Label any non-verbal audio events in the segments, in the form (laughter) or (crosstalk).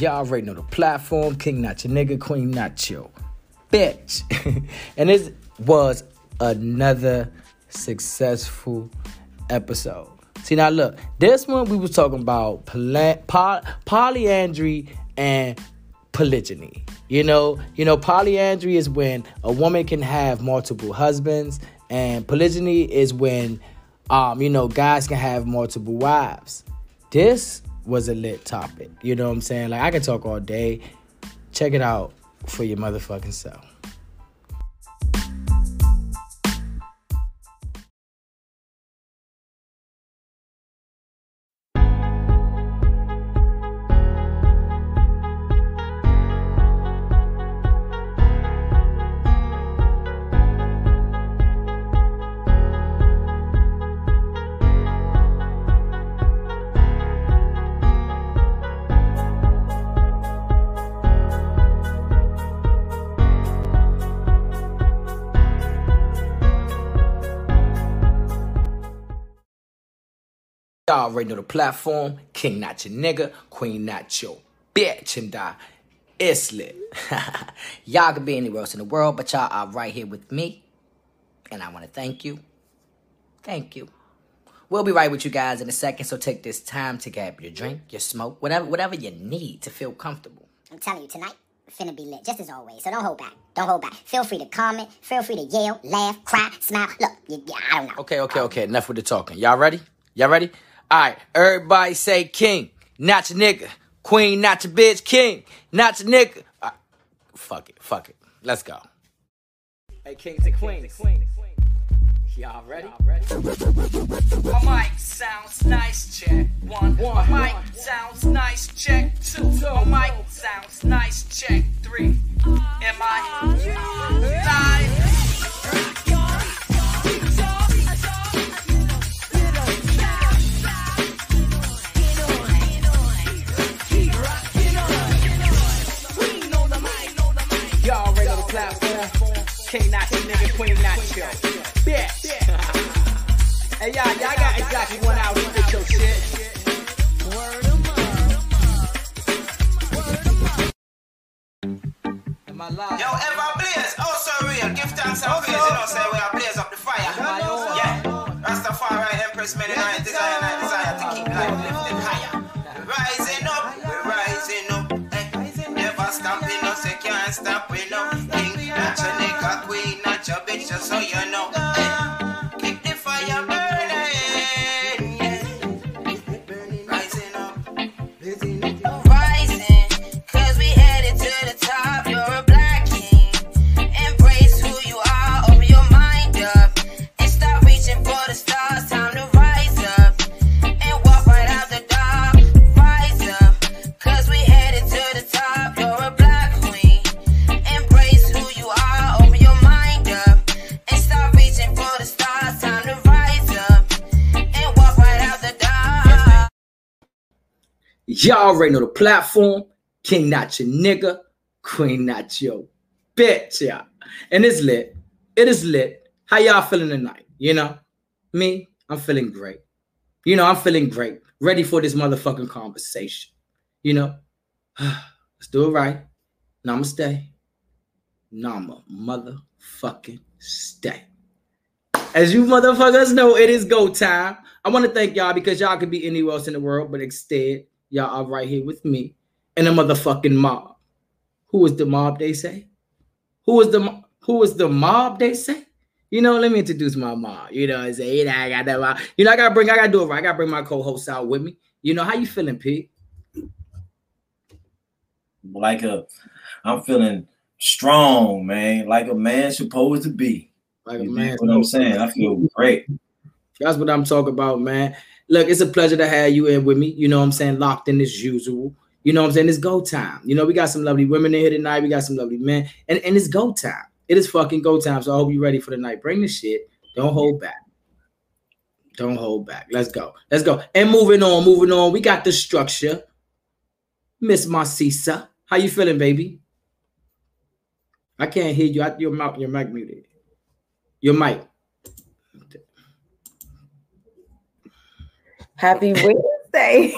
Y'all already know the platform. King not your nigga, queen not your bitch. (laughs) and this was another successful episode. See now look, this one we was talking about poly- poly- polyandry and polygyny. You know, you know, polyandry is when a woman can have multiple husbands, and polygyny is when, um, you know, guys can have multiple wives. This was a lit topic. You know what I'm saying? Like I can talk all day. Check it out for your motherfucking self. Already know the platform. King not your nigga, queen not your bitch, and uh, it's lit. (laughs) y'all could be anywhere else in the world, but y'all are right here with me. And I want to thank you. Thank you. We'll be right with you guys in a second, so take this time to grab your drink, your smoke, whatever whatever you need to feel comfortable. I'm telling you, tonight, finna be lit, just as always. So don't hold back. Don't hold back. Feel free to comment. Feel free to yell, laugh, cry, smile. Look, you, I don't know. Okay, okay, okay. Enough with the talking. Y'all ready? Y'all ready? All right. Everybody say king, not your nigga. Queen, not your bitch. King, not your nigga. All right. Fuck it. Fuck it. Let's go. Hey, kings and queens. Y'all ready? My mic sounds nice, check one. My mic sounds nice, check two. My mic sounds nice, check three. Am I live? Platform. King not your nigga, queen not your bitch. (laughs) hey, y'all, y'all got exactly one hour to get your shit. I live? Yo, ever blaze, oh so real. Give thanks and praise, you know, say we are blaze up the fire. Yeah, Rastafari, Empress, many night desire, night desire to keep life lifted higher. Rising up, Y'all already know the platform. King not your nigga, queen not your bitch, y'all. And it's lit. It is lit. How y'all feeling tonight? You know, me, I'm feeling great. You know, I'm feeling great. Ready for this motherfucking conversation. You know, (sighs) let's do it right. Namaste. Nama motherfucking stay. As you motherfuckers know, it is go time. I want to thank y'all because y'all could be anywhere else in the world, but instead, y'all are right here with me and a motherfucking mob. Who is the mob? They say. Who is the who is the mob? They say. You know, let me introduce my mom. You know, I say, you know, I got that. mob. You know, I gotta bring, I gotta do it right. I gotta bring my co-host out with me. You know, how you feeling, Pete? like a I'm feeling strong, man, like a man supposed to be. Like a You man. know what I'm saying? I feel great. That's what I'm talking about, man. Look, it's a pleasure to have you in with me. You know what I'm saying? Locked in as usual. You know what I'm saying? It's go time. You know, we got some lovely women in here tonight. We got some lovely men. And, and it's go time. It is fucking go time. So I hope you're ready for the night. Bring the shit. Don't hold back. Don't hold back. Let's go. Let's go. And moving on, moving on. We got the structure. Miss Marcisa. How you feeling, baby? I can't hear you. I, your mouth, your mic muted. Your mic. Happy Wednesday.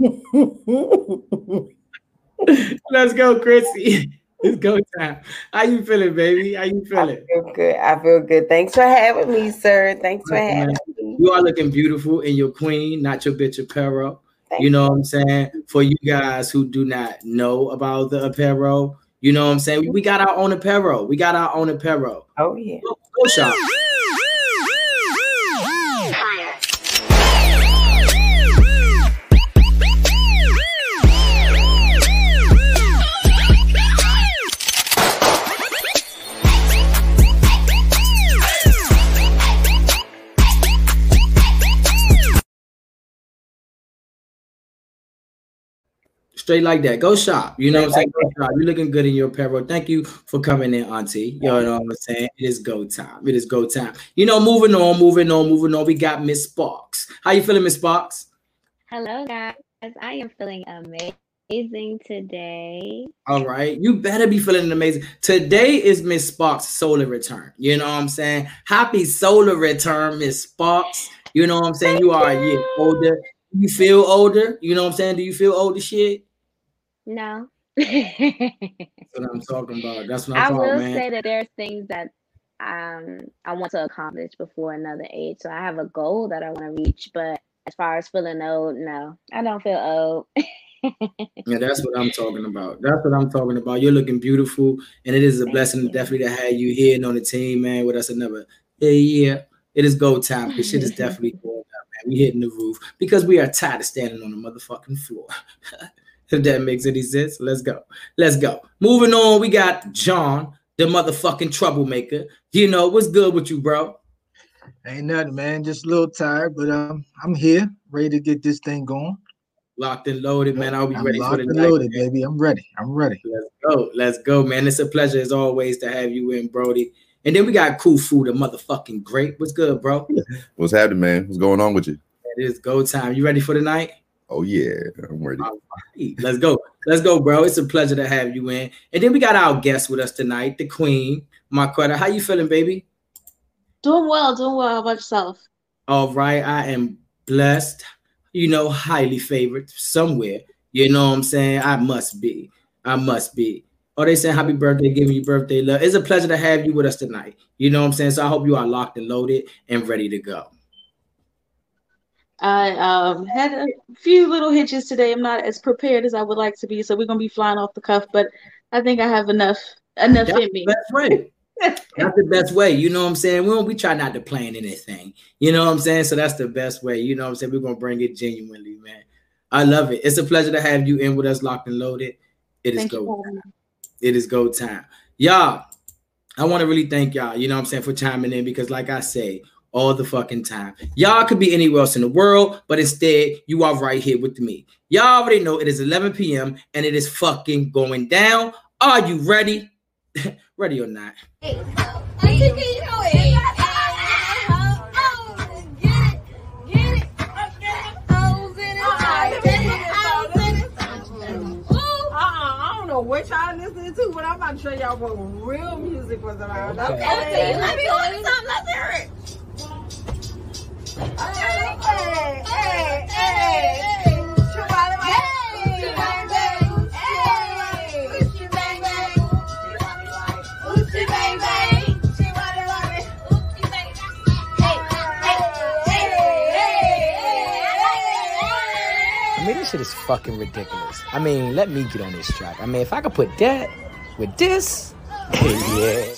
(laughs) Let's go, Chrissy. It's go time. How you feeling, baby? How you feeling? I feel good. I feel good. Thanks for having me, sir. Thanks for having me. You are looking beautiful in your queen, not your bitch apparel. Thank You know what I'm saying? For you guys who do not know about the apparel, you know what I'm saying? We got our own apparel. We got our own apparel. Oh yeah. Go, go shop. Straight like that. Go shop. You know what I'm saying? You're looking good in your apparel. Thank you for coming in, Auntie. You know what I'm saying? It is go time. It is go time. You know, moving on, moving on, moving on. We got Miss Sparks. How you feeling, Miss Sparks? Hello, guys. I am feeling amazing today. All right. You better be feeling amazing. Today is Miss Sparks' solar return. You know what I'm saying? Happy solar return, Miss Sparks. You know what I'm saying? You are a year older. You feel older? You know what I'm saying? Do you feel older shit? No. (laughs) That's what I'm talking about. That's what I I'm will talking, man. say that there's things that um I want to accomplish before another age. So I have a goal that I want to reach, but as far as feeling old, no, I don't feel old. (laughs) Yeah, that's what I'm talking about. That's what I'm talking about. You're looking beautiful, and it is a Thank blessing you. definitely to have you here and on the team, man, with us another year. It is go time because shit is (laughs) definitely going up, man. We hitting the roof because we are tired of standing on the motherfucking floor. If that makes any sense, let's go. Let's go. Moving on, we got John, the motherfucking troublemaker. You know what's good with you, bro? Ain't nothing, man. Just a little tired, but um, I'm here, ready to get this thing going. Locked and loaded, man. I'll be I'm ready for locked the and night. loaded, man. baby. I'm ready. I'm ready. Let's go. Let's go, man. It's a pleasure as always to have you in, Brody. And then we got Kufu, the motherfucking great. What's good, bro? What's happening, man? What's going on with you? It is go time. You ready for the night? Oh yeah, I'm ready. Hey, Let's go. Let's go, bro. It's a pleasure to have you in. And then we got our guest with us tonight, the queen, Marquetta. How you feeling, baby? Doing well, doing well. How about yourself? All right. I am blessed, you know, highly favored somewhere. You know what I'm saying? I must be. I must be. Oh, they saying happy birthday, giving you birthday love. It's a pleasure to have you with us tonight. You know what I'm saying? So I hope you are locked and loaded and ready to go. I um had a few little hitches today. I'm not as prepared as I would like to be, so we're gonna be flying off the cuff, but I think I have enough enough That's in me. best way. That's the best way. You know what I'm saying? We we try not to plan anything. You know what I'm saying? So that's the best way. You know what I'm saying? We're gonna bring it genuinely, man. I love it. It's a pleasure to have you in with us, locked and loaded. It is Thank go. it is go time. Y'all, I want to really thank y'all, you know what I'm saying, for chiming in because, like I say, all the fucking time. Y'all could be anywhere else in the world, but instead, you are right here with me. Y'all already know it is 11 p.m. and it is fucking going down. Are you ready? ready or not? Uh-uh, I don't know what y'all listening to, but I'm about to show y'all what real music was about. Okay. Okay, Let me hear it. Let's hear it. I mean, this shit is fucking ridiculous. I mean, let me get on this track. I mean, if I could put that with this, (laughs) yeah.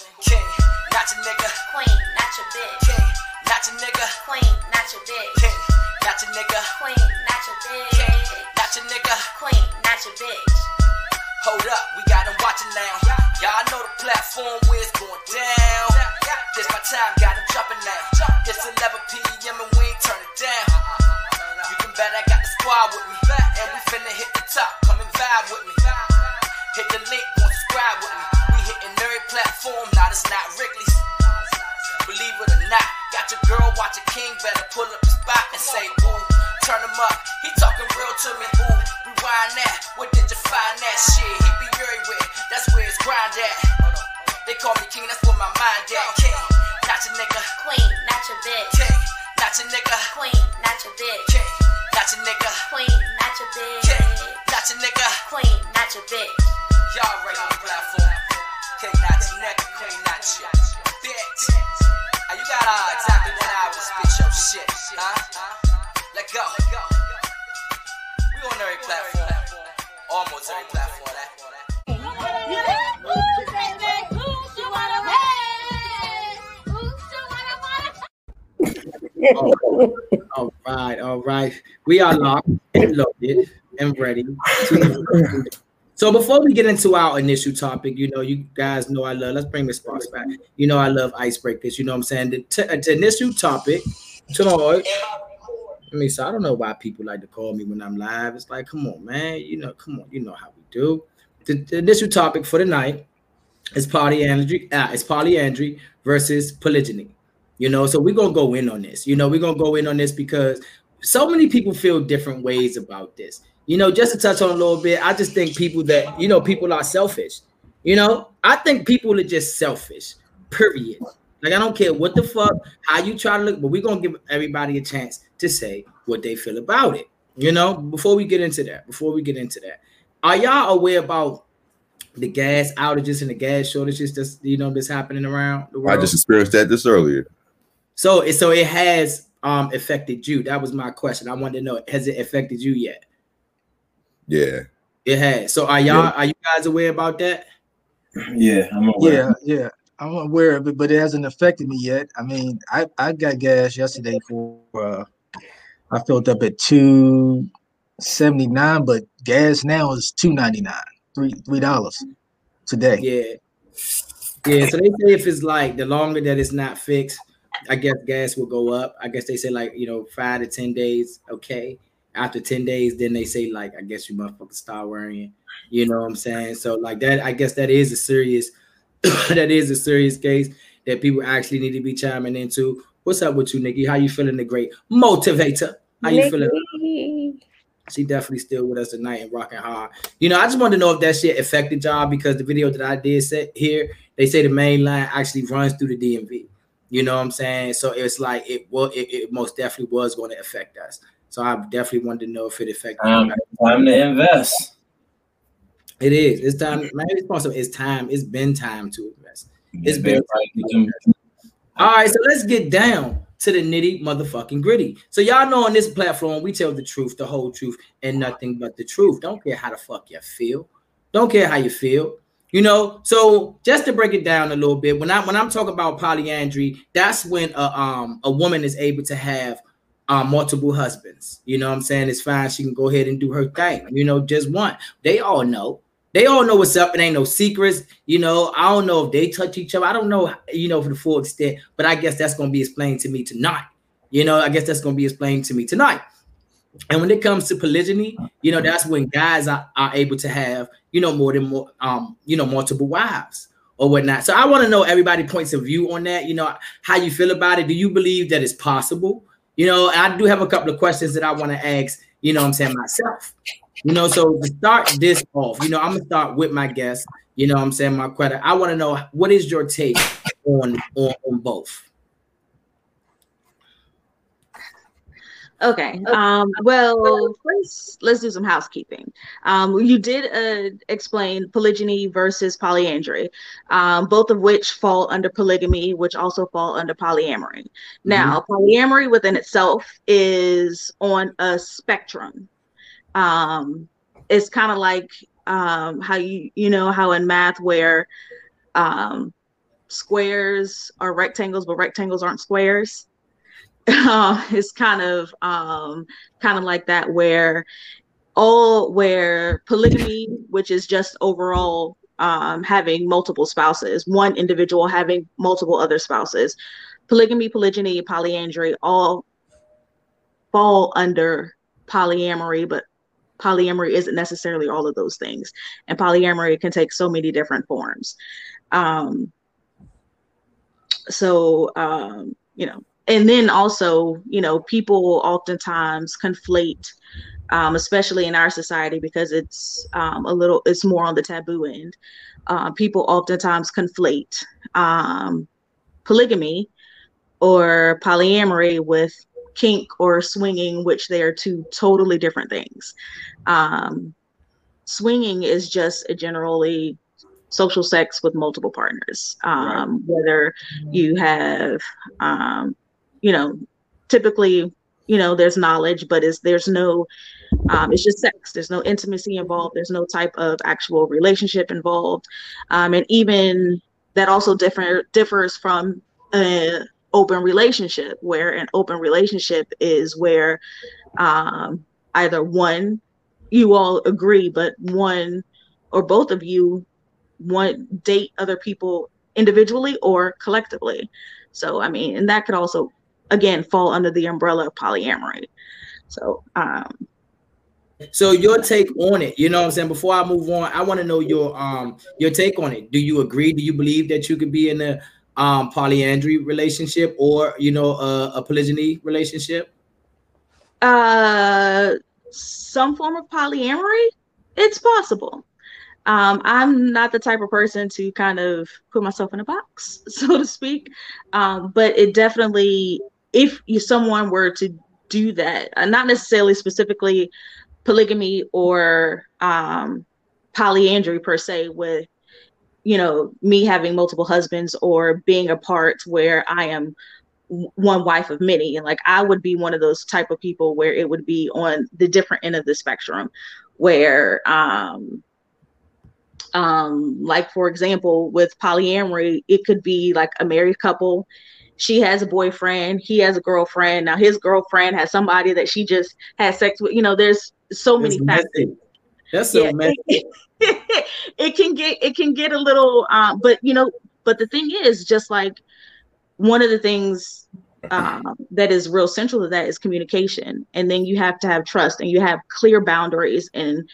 Not your nigga. Queen, not your bitch. King, not your nigga. Queen, not your bitch. King, not your nigga. Queen, not your bitch. Hold up, we got them watching now. Y'all know the platform where it's going down. This my time, got them jumping now. It's 11 p.m. and we ain't turn it down. You can bet I got the squad with me. And we finna hit the top, come and vibe with me. Hit the link, go subscribe with me. We hitting every platform, now it's not Wrigley's. Girl watching King, better pull up the spot and say, ooh, turn him up. He talking real to me, ooh, rewind that. Where did you find that shit? He be everywhere, that's where his grind at. They call me King, that's where my mind at. King, not your nigga. Queen, not your bitch. King, not your nigga. Queen, not your bitch. King, not your nigga. Queen, not your bitch. King, not your nigga. Queen, not your bitch. Y'all right on the platform. King not your neck, queen not your bitch. Uh, you got uh, exactly one hour to spit your shit, huh? Let go. We on every platform. Almost every platform. Eh? Oh, (laughs) all right, all right. We are locked and loaded and ready. to- (laughs) So before we get into our initial topic, you know, you guys know I love. Let's bring the sparks back. You know, I love icebreakers. You know what I'm saying? The, t- the initial topic tonight. I mean, so I don't know why people like to call me when I'm live. It's like, come on, man. You know, come on. You know how we do. The, the initial topic for the night is polyandry. Uh, it's polyandry versus polygyny. You know, so we're gonna go in on this. You know, we're gonna go in on this because so many people feel different ways about this. You know, just to touch on a little bit, I just think people that you know, people are selfish. You know, I think people are just selfish. Period. Like I don't care what the fuck, how you try to look, but we're gonna give everybody a chance to say what they feel about it. You know, before we get into that, before we get into that, are y'all aware about the gas outages and the gas shortages that's you know that's happening around the world? I just experienced that just earlier. So it so it has um affected you. That was my question. I wanted to know has it affected you yet? Yeah. It has. So are y'all are you guys aware about that? (clears throat) Yeah, I'm aware. Yeah, yeah. I'm aware of it, but it hasn't affected me yet. I mean, I, I got gas yesterday for uh I filled up at two seventy nine, but gas now is two ninety nine, three three dollars today. Yeah. Yeah. So they say if it's like the longer that it's not fixed, I guess gas will go up. I guess they say like, you know, five to ten days, okay. After 10 days, then they say, like, I guess you motherfuckers start worrying. You know what I'm saying? So, like that, I guess that is a serious (coughs) that is a serious case that people actually need to be chiming into. What's up with you, Nikki? How you feeling the great motivator? How you feeling? She definitely still with us tonight and rocking hard. You know, I just wanted to know if that shit affected y'all because the video that I did set here, they say the main line actually runs through the DMV. You know what I'm saying? So it's like it was it, it most definitely was going to affect us. So I definitely wanted to know if it affected Um, time to invest. It is. It's time. It's also it's time. It's been time to invest. It's Yeah, been them- All right, so let's get down to the nitty motherfucking gritty. So y'all know on this platform we tell the truth, the whole truth, and nothing but the truth. Don't care how the fuck you feel. Don't care how you feel. You know, so just to break it down a little bit, when I when I'm talking about polyandry, that's when a um a woman is able to have um multiple husbands. You know what I'm saying? It's fine. She can go ahead and do her thing. You know, just one. They all know. They all know what's up. It ain't no secrets. You know, I don't know if they touch each other. I don't know, you know, for the full extent, but I guess that's going to be explained to me tonight. You know, I guess that's going to be explained to me tonight. And when it comes to polygyny, you know, that's when guys are, are able to have, you know, more than more, um, you know, multiple wives or whatnot. So I want to know everybody points of view on that. You know, how you feel about it. Do you believe that it's possible? You know, I do have a couple of questions that I want to ask, you know I'm saying, myself. You know, so to start this off, you know, I'm gonna start with my guest. You know, I'm saying my credit. I want to know what is your take on on, on both. Okay. Um, well, first, let's do some housekeeping. Um, you did uh, explain polygyny versus polyandry, um, both of which fall under polygamy, which also fall under polyamory. Now, polyamory within itself is on a spectrum. Um, it's kind of like um, how you you know how in math where um, squares are rectangles, but rectangles aren't squares uh, (laughs) it's kind of um, kind of like that where all where polygamy which is just overall um, having multiple spouses one individual having multiple other spouses polygamy polygyny polyandry all fall under polyamory but polyamory isn't necessarily all of those things. And polyamory can take so many different forms. Um, so um, you know and then also you know people oftentimes conflate um, especially in our society because it's um, a little it's more on the taboo end uh, people oftentimes conflate um, polygamy or polyamory with kink or swinging which they are two totally different things um, swinging is just a generally social sex with multiple partners. Um, Whether you have, um, you know, typically, you know, there's knowledge, but is there's no, um, it's just sex. There's no intimacy involved. There's no type of actual relationship involved, um, and even that also differ differs from an open relationship, where an open relationship is where um, either one you all agree, but one or both of you want date other people individually or collectively. So I mean, and that could also again fall under the umbrella of polyamory. So um So your take on it, you know what I'm saying? Before I move on, I want to know your um your take on it. Do you agree? Do you believe that you could be in a um polyandry relationship or you know a, a polygyny relationship? uh some form of polyamory, it's possible. Um, I'm not the type of person to kind of put myself in a box, (laughs) so to speak. Um, but it definitely, if you someone were to do that, uh, not necessarily specifically polygamy or um, polyandry per se, with you know me having multiple husbands or being a part where I am one wife of many, and like I would be one of those type of people where it would be on the different end of the spectrum, where um um like for example with polyamory it could be like a married couple she has a boyfriend he has a girlfriend. Now his girlfriend has somebody that she just has sex with. You know there's so many That's factors messy. That's so Yeah, messy. it, (laughs) it can get it can get a little um but you know but the thing is just like one of the things um, that is real central to that is communication. And then you have to have trust and you have clear boundaries and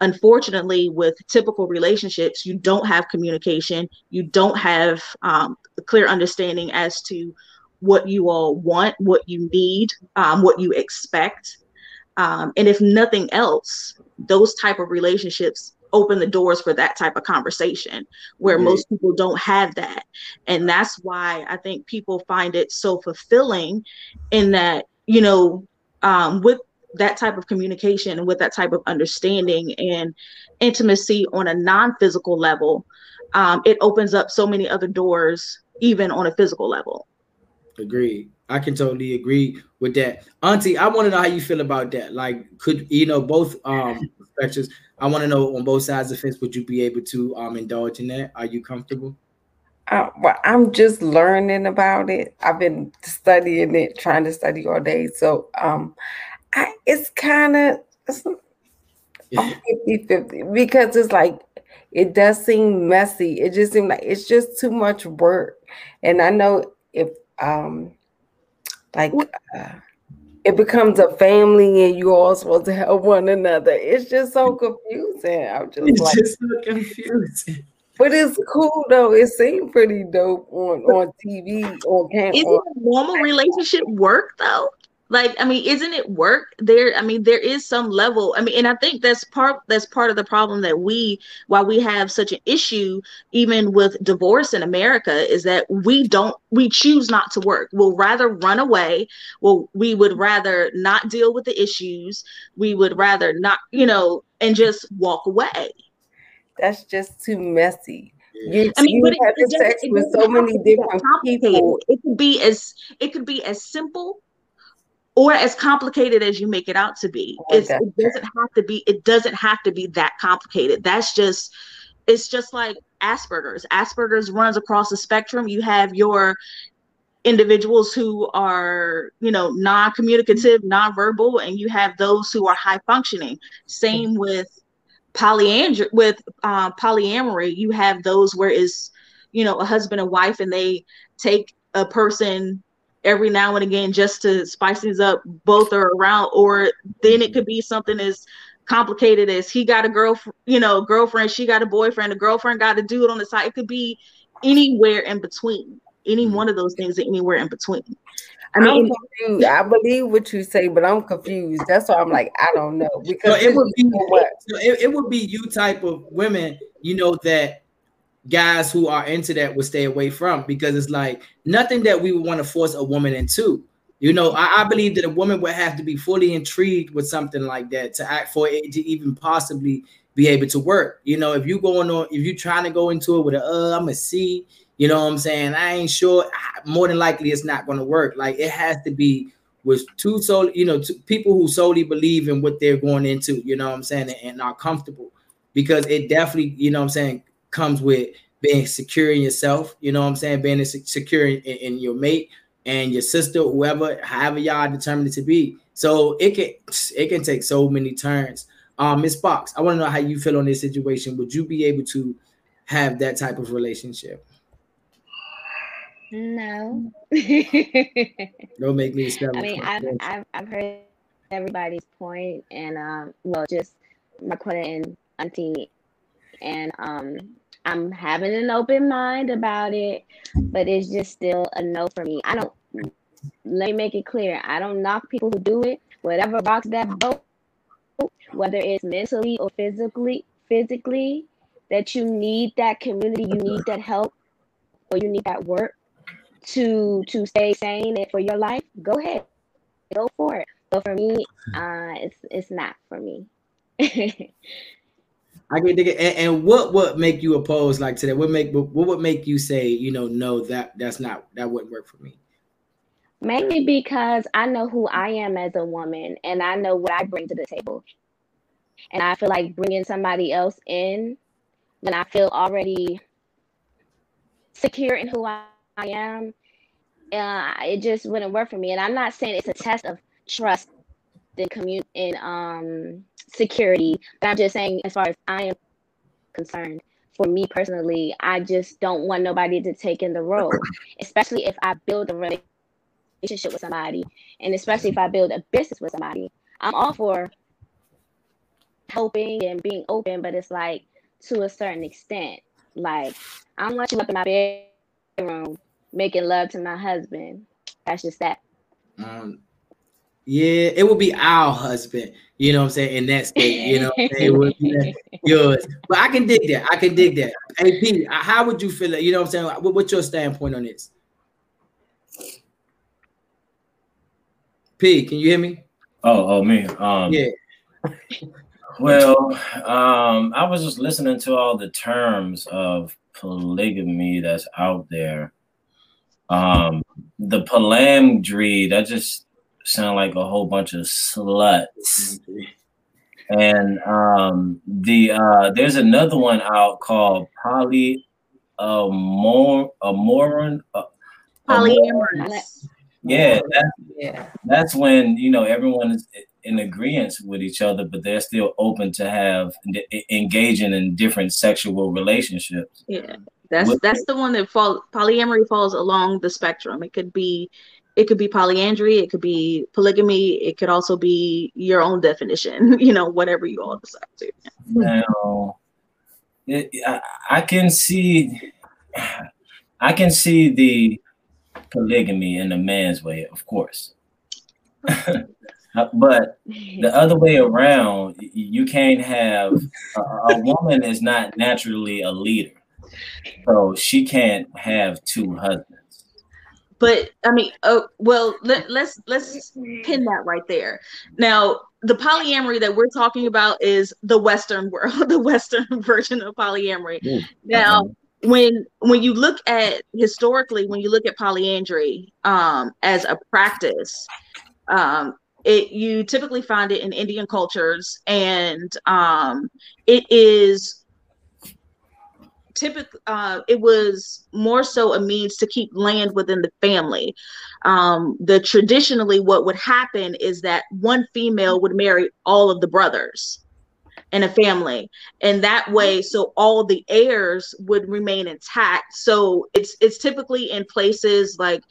unfortunately with typical relationships you don't have communication. You don't have um, a clear understanding as to what you all want what you need um, what you expect. Um, and if nothing else those type of relationships open the doors for that type of conversation where Mhm. most people don't have that. And that's why i think people find it so fulfilling in that you know um, with that type of communication and with that type of understanding and intimacy on a non-physical level um, it opens up so many other doors even on a physical level Agreed. I can totally agree with that. Auntie, I want to know how you feel about that. Like, could you know both um (laughs) perspectives? I want to know on both sides of the fence, would you be able to um indulge in that? Are you comfortable? Uh, well, I'm just learning about it. I've been studying it, trying to study all day. So um, I, it's kind of it's, 50 50 because it's like it does seem messy. It just seems like it's just too much work. And I know if um like uh, it becomes a family and you all supposed to help one another. It's just so confusing. I'm just It's like just so confusing. but it's cool though. It seemed pretty dope on on TV on cam. Isn't a normal relationship work though? Like, I mean, isn't it work? There, I mean, there is some level. I mean, and I think that's part that's part of the problem that we, why we have such an issue, even with divorce in America, is that we don't we choose not to work. We'll rather run away. Well, we would rather not deal with the issues. We would rather not, you know, and just walk away. That's just too messy. You, I mean, you but it, have it sex it with doesn't so many to be that different people. It could be as it could be as simple or as complicated as you make it out to be. Oh, It's, it doesn't have to be. It doesn't have to be that complicated. That's just. It's just like Asperger's. Asperger's runs across the spectrum. You have your individuals who are you know non-communicative non-verbal and you have those who are high functioning same with polyandry with uh, polyamory you have those where it's you know a husband and wife and they take a person every now and again just to spice things up both are around or then it could be something as complicated as he got a girl you know girlfriend she got a boyfriend a girlfriend got a dude on the side. It could be anywhere in between. Any mm-hmm. one of those things anywhere in between. I I'm mean confused. I believe what you say, but I'm confused. That's why I'm like, I don't know So because it would be so so it, it would be you type of women, you know, that guys who are into that would stay away from because it's like nothing that we would want to force a woman into. You know, I, I believe that a woman would have to be fully intrigued with something like that to act for it to even possibly be able to work. You know, if you going on, if you're trying to go into it with a, uh, I'm a C, you know what I'm saying? I ain't sure. More than likely, it's not going to work. Like it has to be with two soul, you know, people who solely believe in what they're going into. You know what I'm saying, and, and are comfortable because it definitely, you know what I'm saying, comes with being secure in yourself. You know what I'm saying, being secure in, in your mate and your sister, whoever, however y'all determined it to be. So it can it can take so many turns. Um, Miss Fox, I want to know how you feel on this situation. Would you be able to have that type of relationship? No. Don't make me. I mean, I've, I've, I've heard everybody's point, and um, well, just my quota and auntie, and um, I'm having an open mind about it, but it's just still a no for me. I don't. Let me make it clear. I don't knock people who do it. Whatever rocks that boat, whether it's mentally or physically, physically, that you need that community, you need that help, or you need that work to to stay sane and for your life, go ahead, go for it. But for me, uh, it's it's not for me. (laughs) I can dig it. And, and, what would make you oppose like today? What make what would make you say, you know, no, that that's not that wouldn't work for me? Maybe because I know who I am as a woman, and I know what I bring to the table. And I feel like bringing somebody else in when I feel already secure in who I am, uh, it just wouldn't work for me. And I'm not saying it's a test of trust and commute and um security, but I'm just saying as far as I am concerned, for me personally, I just don't want nobody to take in the role, (clears throat) especially if I build a relationship with somebody, and especially if I build a business with somebody. I'm all for helping and being open, but it's like to a certain extent. Like I don't want you up in my bedroom making love to my husband. That's just that. Um, yeah, it would be our husband. You know what I'm saying? In that state, you know, it would be yours. But I can dig that. I can dig that. Hey, P, how would you feel? It? You know what I'm saying? What, what's your standpoint on this? P, can you hear me? Oh, oh, me. Um, yeah. (laughs) Well, um, I was just listening to all the terms of polygamy that's out there, um, the polyandry that just sound like a whole bunch of sluts. And um, the uh, there's another one out called poly amor amoron uh, polyamorous. Yeah, that's, yeah, that's when you know everyone is in agreement with each other, but they're still open to have engaging in different sexual relationships. Yeah. That's that's the one that fall polyamory falls along the spectrum. It could be it could be polyandry, it could be polygamy, it could also be your own definition, (laughs) you know, whatever you all decide to. Now, it, I, can see I can see the polygamy in a man's way, of course. (laughs) but the other way around, you can't have a, a woman is not naturally a leader. So she can't have two husbands. But I mean, oh well, let, let's let's pin that right there. Now, the polyamory that we're talking about is the Western (laughs) world, the Western (laughs) version of polyamory. Mm. Now, when when you look at historically, when you look at polyandry um, as a practice, um, it you typically find it in Indian cultures, and um, it is typically uh, it was more so a means to keep land within the family. Um, the traditionally what would happen is that one female would marry all of the brothers in a family. And that way so all the heirs would remain intact. So it's it's typically in places like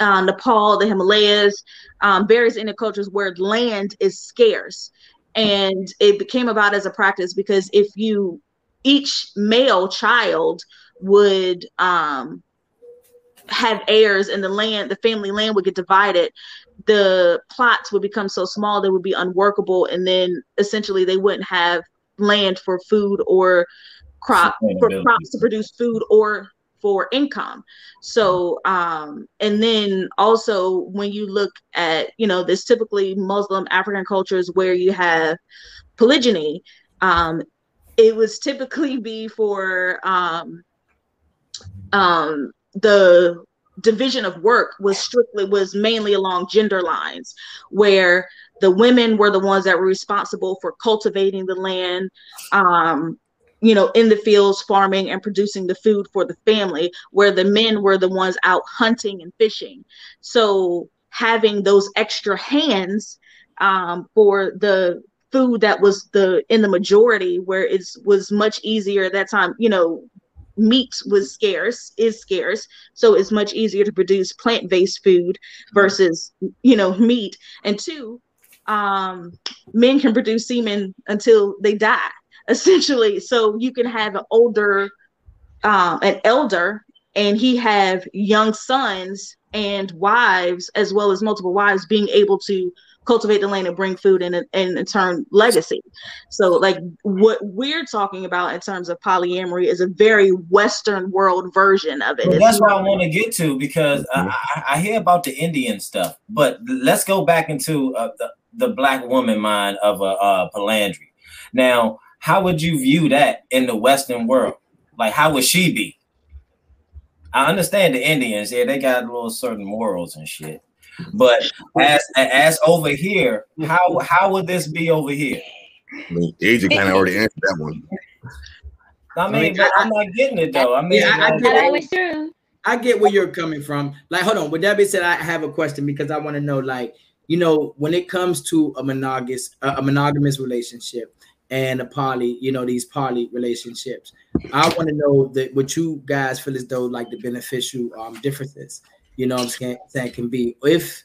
uh, nepal the himalayas um, various indian cultures where land is scarce. And it became about as a practice because if you each male child would um, have heirs and the land the family land would get divided. The plots would become so small they would be unworkable and then essentially they wouldn't have land for food or crop for crops to produce food or for income. So um and then also when you look at you know this typically muslim african cultures where you have polygyny um it was typically be for um, um, the division of work was strictly was mainly along gender lines where the women were the ones that were responsible for cultivating the land um, you know in the fields farming and producing the food for the family where the men were the ones out hunting and fishing. So having those extra hands um, for the food that was the in the majority where it was much easier at that time you know meat was scarce is scarce. So it's much easier to produce plant-based food versus you know meat. And two um men can produce semen until they die (laughs) essentially. So you can have an older um an elder and he have young sons and wives as well as multiple wives being able to cultivate the land and bring food and, and in turn legacy. So like what we're talking about in terms of polyamory is a very Western world version of it. Well, that's what I want to get to because I, I, I hear about the Indian stuff, but let's go back into uh, the, the black woman mind of a uh, polyandry. Now, how would you view that in the Western world? Like, how would she be? I understand the Indians, yeah, they got a little certain morals and shit. But as as over here, how how would this be over here? I mean, Agent kind of already answered that one. I mean, but I'm not getting it though. I mean, Yeah, I, I like- get it. true. I get where you're coming from. Like, hold on. With that being said, I have a question because I want to know, like, you know, when it comes to a monogamous, a monogamous relationship and a poly, you know, these poly relationships, I want to know that what you guys feel as though like the beneficial um differences, you know, what I'm saying, saying can be if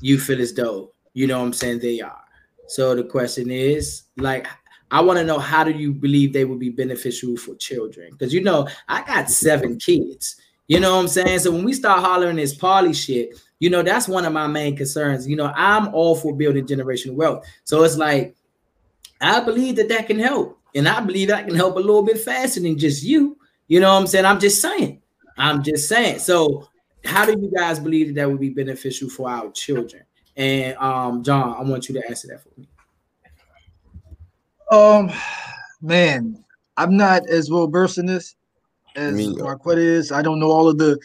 you feel as though, you know, what I'm saying they are. So the question is, like, I want to know how do you believe they would be beneficial for children? Because you know, I got seven kids. You know what I'm saying? So when we start hollering this poly shit, you know, that's one of my main concerns. You know, I'm all for building generational wealth. So it's like, I believe that that can help. And I believe that can help a little bit faster than just you. You know what I'm saying? I'm just saying. I'm just saying. So how do you guys believe that that would be beneficial for our children? And um, John, I want you to answer that for me. Um, man, I'm not as well versed in this as Marquette is. I don't know all of the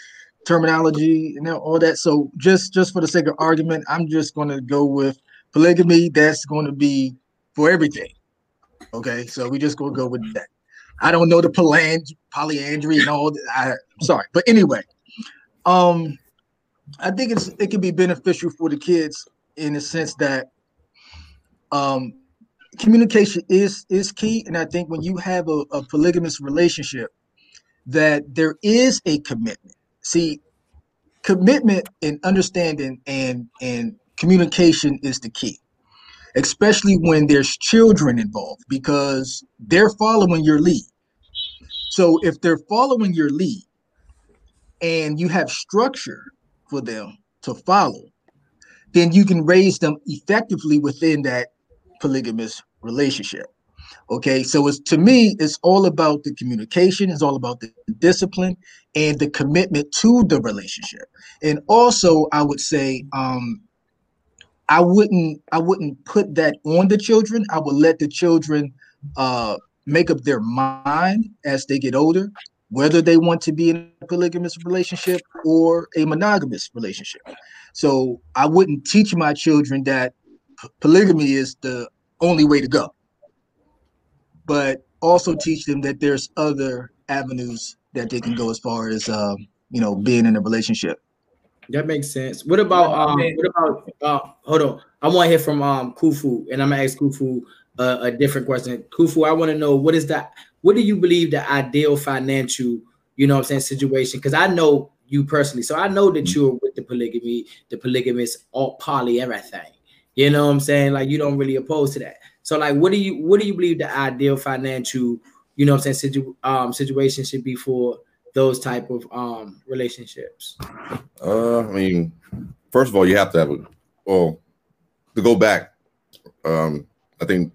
terminology and all that. So just just for the sake of argument, I'm just going to go with polygamy. That's going to be for everything. Okay, so we just going to go with that. I don't know the polyand- polyandry and all. That. I, I'm sorry, but anyway, um, I think it's it can be beneficial for the kids in the sense that um communication is is key. And i think when you have a, a polygamous relationship that there is a commitment. See commitment and understanding and and communication is the key especially when there's children involved because they're following your lead. So if they're following your lead and you have structure for them to follow then you can raise them effectively within that polygamous relationship. Okay, so it's to me, it's all about the communication, it's all about the discipline and the commitment to the relationship. And also, I would say, um, I wouldn't, I wouldn't put that on the children. I would let the children uh, make up their mind as they get older, whether they want to be in a polygamous relationship or a monogamous relationship. So I wouldn't teach my children that p- polygamy is the only way to go, but also teach them that there's other avenues that they can go as far as um, you know being in a relationship. That makes sense. What about um? What about uh? Hold on, I want to hear from um Kufu, and I'm gonna ask Kufu uh, a different question. Kufu, I want to know what is that? What do you believe the ideal financial, you know, what I'm saying situation? Because I know you personally, so I know that you're with the polygamy, the polygamous, all poly, everything. You know what I'm saying? Like you don't really oppose to that. So like, what do you what do you believe the ideal financial, you know, what I'm saying, situ, um, situation should be for those type of um relationships? Uh, I mean, first of all, you have to have a well to go back. Um, I think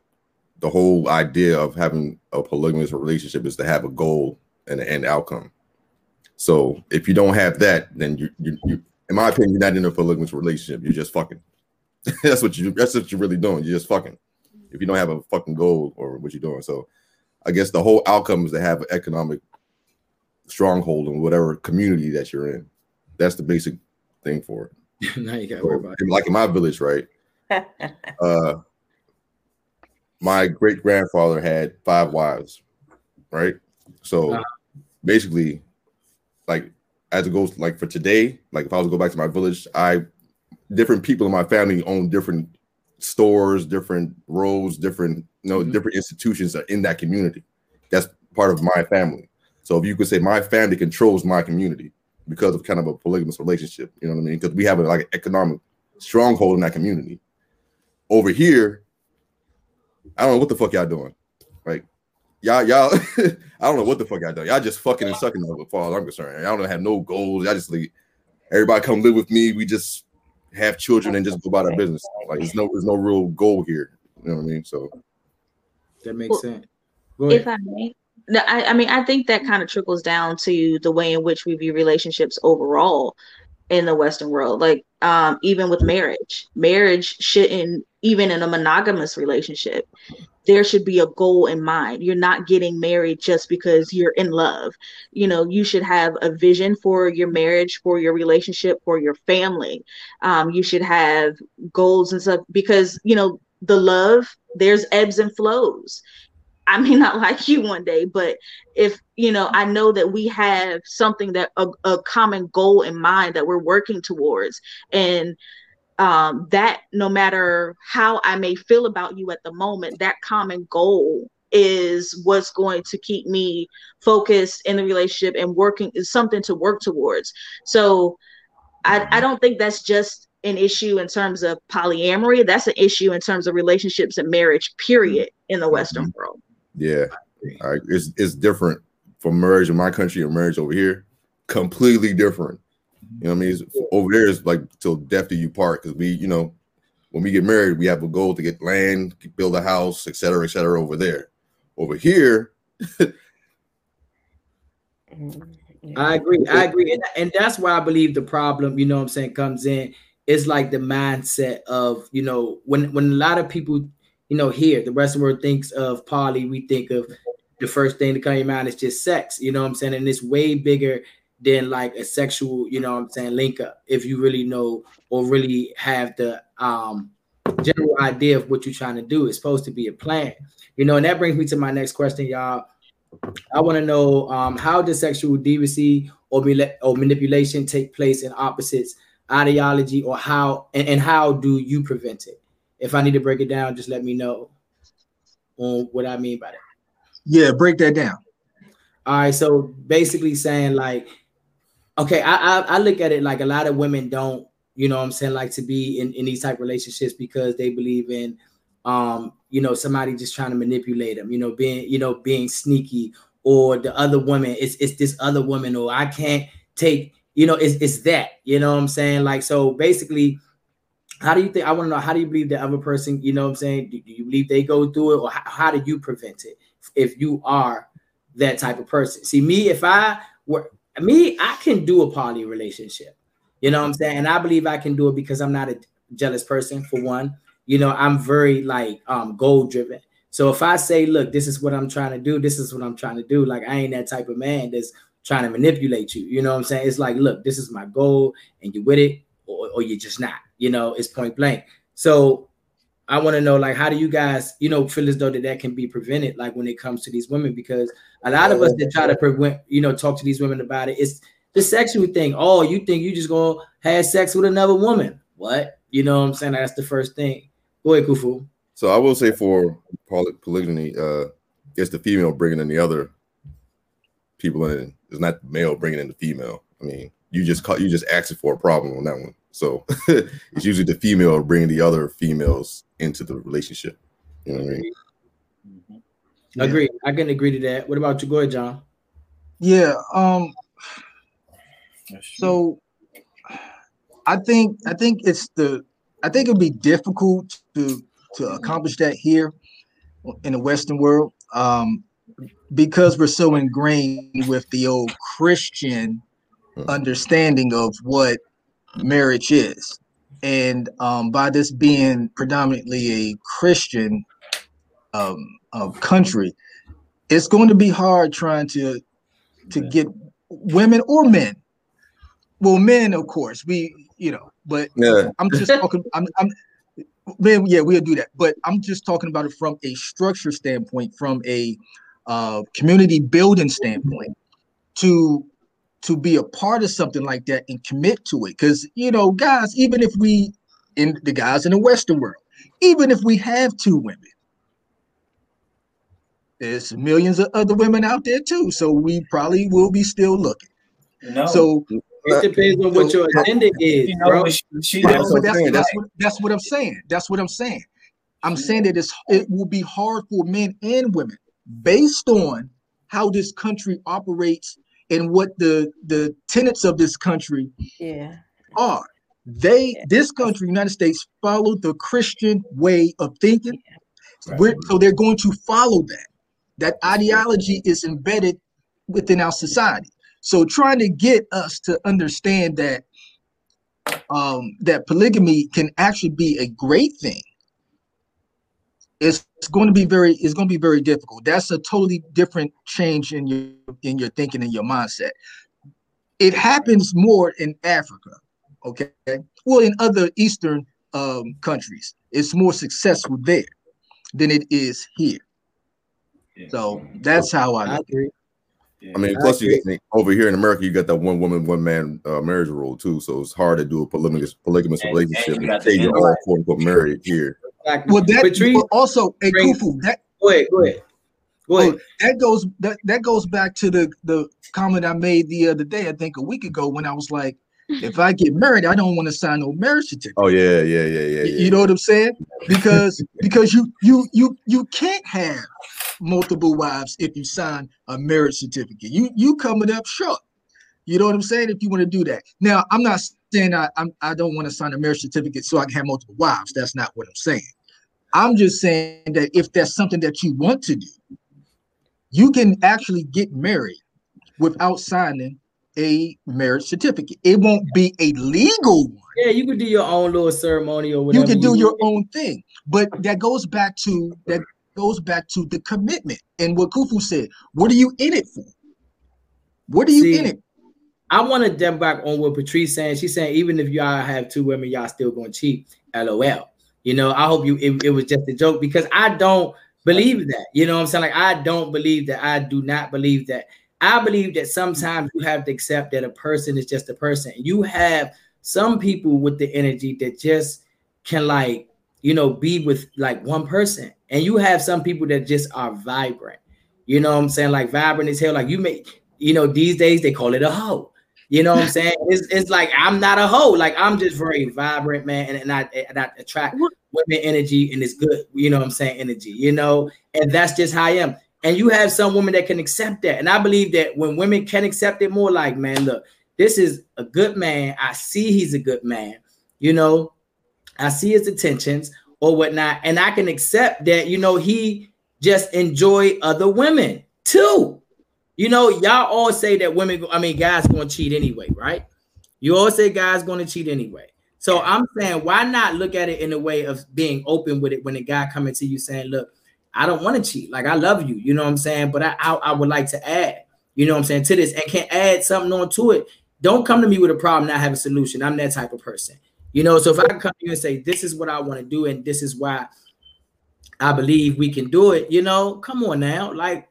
the whole idea of having a polygamous relationship is to have a goal and an end outcome. So if you don't have that, then you, you, you in my opinion, you're not in a polygamous relationship. You're just fucking. (laughs) that's what you. That's what you're really doing. You're just fucking. If you don't have a fucking goal or what you're doing, so I guess the whole outcome is to have an economic stronghold in whatever community that you're in. That's the basic thing for it. (laughs) now you got So, worry about it. like in my village, right? (laughs) uh, my great grandfather had five wives, right? So Uh-huh. basically, like as it goes, like for today, like if I was to go back to my village, I different people in my family own different stores, different roles, different you know, different institutions are in that community. That's part of my family. So if you could say my family controls my community because of kind of a polygamous relationship, you know what I mean? Because we have a, like an economic stronghold in that community. Over here, I don't know what the fuck y'all doing. Like y'all, y'all, (laughs) I don't know what the fuck y'all doing. Y'all just fucking and sucking up as far as I'm concerned. Y'all don't have no goals. Y'all just like everybody come live with me. We just have children and just go about our business. Like there's no there's no real goal here. You know what I mean? So That makes Well, sense. Go ahead. If I may, no, I, I mean, I think that kind of trickles down to the way in which we view relationships overall in the Western world. Like, um, even with marriage, marriage shouldn't, even in a monogamous relationship, there should be a goal in mind. You're not getting married just because you're in love. You know, you should have a vision for your marriage, for your relationship, for your family. Um, you should have goals and stuff because, you know, the love, there's ebbs and flows. I may not (laughs) like you one day, but if you know, I know that we have something that a, a common goal in mind that we're working towards, and um, that no matter how I may feel about you at the moment, that common goal is what's going to keep me focused in the relationship and working is something to work towards. So I, I don't think that's just an issue in terms of polyamory. That's an issue in terms of relationships and marriage, period, in the Western world. Yeah. It's it's different from marriage in my country and marriage over here. Completely different. You know what I mean? It's, over there is like till death do you part because we, you know, when we get married, we have a goal to get land, build a house, et cetera, et cetera. Over there, over here, (laughs) I agree. I agree. And, and that's why I believe the problem, you know what I'm saying, comes in. It's like the mindset of, you know, when when a lot of people, you know, here, the Western world thinks of poly, we think of the first thing to come to mind is just sex, you know what I'm saying? And it's way bigger than like a sexual, you know what I'm saying, link up, if you really know or really have the um general idea of what you're trying to do. It's supposed to be a plan. You know, and that brings me to my next question, y'all. I want to know um, how does sexual deviancy or, or manipulation take place in opposites ideology, or how and, and how do you prevent it? If I need to break it down, just let me know on what I mean by that. Yeah, break that down. All right, so basically saying like, okay, I, I I look at it like a lot of women don't, you know, what I'm saying like to be in in these type relationships because they believe in, um, you know, somebody just trying to manipulate them, you know, being you know being sneaky or the other woman, it's it's this other woman or I can't take, you know, it's it's that, you know, what I'm saying like so basically. How do you think? I want to know. How do you believe the other person? You know, what I'm saying. Do, do you believe they go through it, or how, how do you prevent it? If you are that type of person. See, me, if I were me, I can do a poly relationship. You know what I'm saying? And I believe I can do it because I'm not a jealous person, for one. You know, I'm very like um goal driven. So if I say, look, this is what I'm trying to do, this is what I'm trying to do, like I ain't that type of man that's trying to manipulate you. You know what I'm saying? It's like, look, this is my goal, and you with it, or, or you're just not. You know, it's point blank. So I want to know, like, how do you guys, you know, feel as though that that can be prevented, like when it comes to these women? Because a lot of us that try to prevent, you know, talk to these women about it, it's the sexual thing. Oh, you think you just gonna have sex with another woman? What? You know what I'm saying? That's the first thing. Go ahead, Kufu. So I will say for poly- polygamy, uh, it's the female bringing in the other people in. It's not the male bringing in the female. I mean, you just call, you just asking for a problem on that one. So (laughs) it's usually the female bringing the other females into the relationship. You know what I mean? Agree. I can agree to that. What about you? Go ahead, John. Yeah. Um. So, I think I think it's the I think it'd be difficult to to accomplish that here in the Western world, um, because we're so ingrained with the old Christian understanding of what marriage is, and um, by this being predominantly a Christian um, uh, country, it's going to be hard trying to to get women or men. Well, men, of course, we you know, but Yeah. I'm just talking. I'm, I'm man, yeah, we'll do that. But I'm just talking about it from a structure standpoint, from a uh, community building standpoint, to to be a part of something like that and commit to it. Because you know, guys, even if we in the guys in the Western world, even if we have two women, there's millions of other women out there too. So we probably will be still looking. No. So It depends on what your agenda is, You know, bro. she, she But- knows but that's, that's, what, that's what I'm saying. That's what I'm saying. I'm saying that it's it will be hard for men and women based on how this country operates and what the the tenets of this country Yeah. are. They this country, United States, followed the Christian way of thinking. We're- so they're going to follow that. That ideology is embedded within our society. So trying to get us to understand that um, that polygamy can actually be a great thing. It's, it's going to be very it's going to be very difficult. That's a totally different change in your in your thinking and your mindset. It happens more in Africa, okay? Well, in other Eastern um, countries, it's more successful there than it is here. So that's how I I look. agree. I mean, I plus you over here in America, you got that one woman, one man uh, marriage rule too. So it's hard to do a polygamous polygamous And- and relationship you and got say you're all quote unquote married here. Exactly. Well, that Patrice, but also a bring- Kufu, that go ahead, go ahead. Go oh, ahead. Well, that goes that, that goes back to the the comment I made the other day, I think a week ago, when I was like, if I get married, I don't want to sign no marriage certificate. Oh yeah, yeah, yeah, yeah. Yeah. You know what I'm saying? Because (laughs) because you you you you can't have multiple wives if you sign a marriage certificate. You you coming up short. You know what I'm saying? If you want to do that. Now, I'm not saying I I'm, I don't want to sign a marriage certificate so I can have multiple wives. That's not what I'm saying. I'm just saying that if that's something that you want to do, you can actually get married without signing a marriage certificate. It won't be a legal one. Yeah, you could do your own little ceremony or whatever. You can do your want. own thing, but that goes back to that goes back to the commitment and what Kufu said. What are you in it for? What are you See, in it? I want to jump back on what Patrice saying. She's saying even if y'all have two women, y'all still gonna cheat. LOL. You know, I hope you it, it was just a joke because I don't believe that. You know what I'm saying? Like I don't believe that. I do not believe that. I believe that sometimes you have to accept that a person is just a person. You have some people with the energy that just can like, you know, be with like one person. And you have some people that just are vibrant. You know what I'm saying? Like vibrant as hell. Like you make, you know, these days they call it a hoe. You know what I'm saying? It's, it's like I'm not a hoe. Like I'm just very vibrant, man, and, and I and I attract women energy and it's good, you know what I'm saying, energy, you know, and that's just how I am. And you have some women that can accept that. And I believe that when women can accept it more, like, man, look, this is a good man. I see he's a good man, you know, I see his intentions or whatnot, and I can accept that, you know, he just enjoy other women too. You know, y'all all say that women, I mean, guys gonna cheat anyway, right? You all say guys gonna cheat anyway. So I'm saying, why not look at it in a way of being open with it when a guy coming to you saying, look, I don't want to cheat. Like I love you, you know what I'm saying? But I, I I would like to add, you know what I'm saying, to this and can add something on to it. Don't come to me with a problem, not have a solution. I'm that type of person. You know, so if I come to you and say, this is what I want to do, and this is why I believe we can do it, you know, come on now. Like,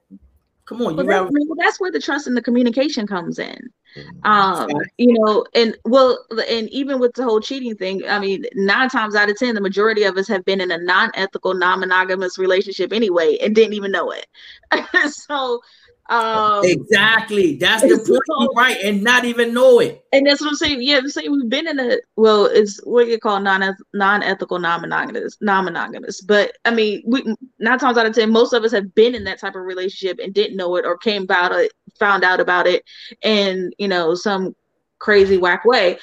come on, you Well, rather that- well, that's where the trust and the communication comes in. Mm-hmm. Um, you know, and well, and even with the whole cheating thing, I mean, nine times out of ten, the majority of us have been in a non-ethical, non-monogamous relationship anyway, and didn't even know it. (laughs) so, um, exactly. That's the point. You're right, and not even know it. and that's what I'm saying. Yeah, I'm saying we've been in a well, it's what you call non non-ethical, non-monogamous, non-monogamous. But I mean, we nine times out of ten, most of us have been in that type of relationship and didn't know it or came about it, found out about it, in you know some crazy whack way.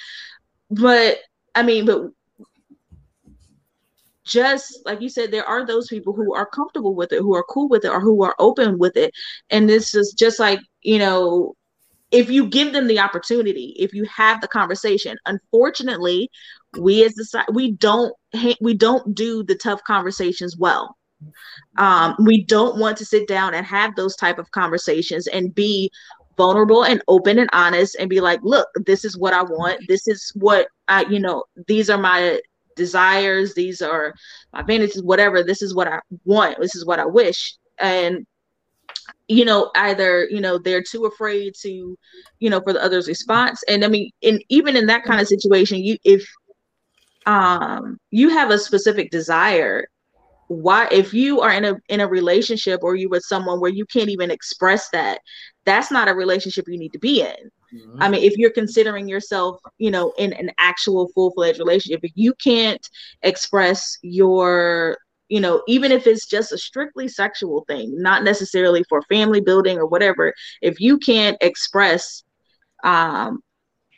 But I mean, but just like you said, there are those people who are comfortable with it, who are cool with it, or who are open with it. And this is just like, you know, if you give them the opportunity, if you have the conversation. Unfortunately, we as the we don't we don't do the tough conversations well. Um, we don't want to sit down and have those type of conversations and be vulnerable and open and honest and be like, look, this is what I want. This is what I, you know, these are my desires. These are my vanities, whatever. This is what I want. This is what I wish. And you know either you know they're too afraid to you know for the other's response and i mean and even in that kind of situation you if um you have a specific desire why if you are in a in a relationship or you with someone where you can't even express that that's not a relationship you need to be in Mm-hmm. i mean if you're considering yourself you know in an actual full-fledged relationship if you can't express your you know even if it's just a strictly sexual thing not necessarily for family building or whatever if you can't express um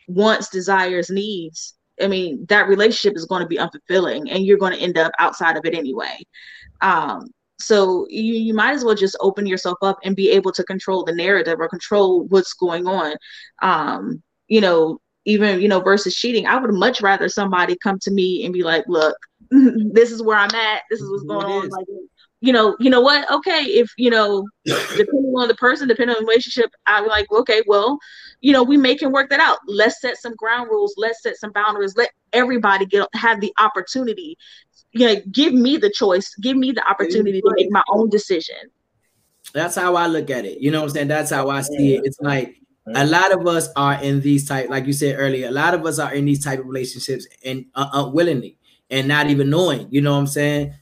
wants desires needs i mean that relationship is going to be unfulfilling and you're going to end up outside of it anyway um so you, you might as well just open yourself up and be able to control the narrative or control what's going on. Um you know even you know versus cheating i would much rather somebody come to me and be like look (laughs) this is where i'm at. This is what's going on. like you know you know what? Okay if you know (coughs) depending on the person depending on the relationship i'm like okay well you know we may can work that out. Let's set some ground rules. Let's set some boundaries. Let everybody get have the opportunity you know give me the choice give me the opportunity to make my own decision That's how I look at it. You know what I'm saying? That's how I see it. It's like a lot of us are in these type, like you said earlier, a lot of us are in these type of relationships and uh, unwillingly and not even knowing. You know what I'm saying?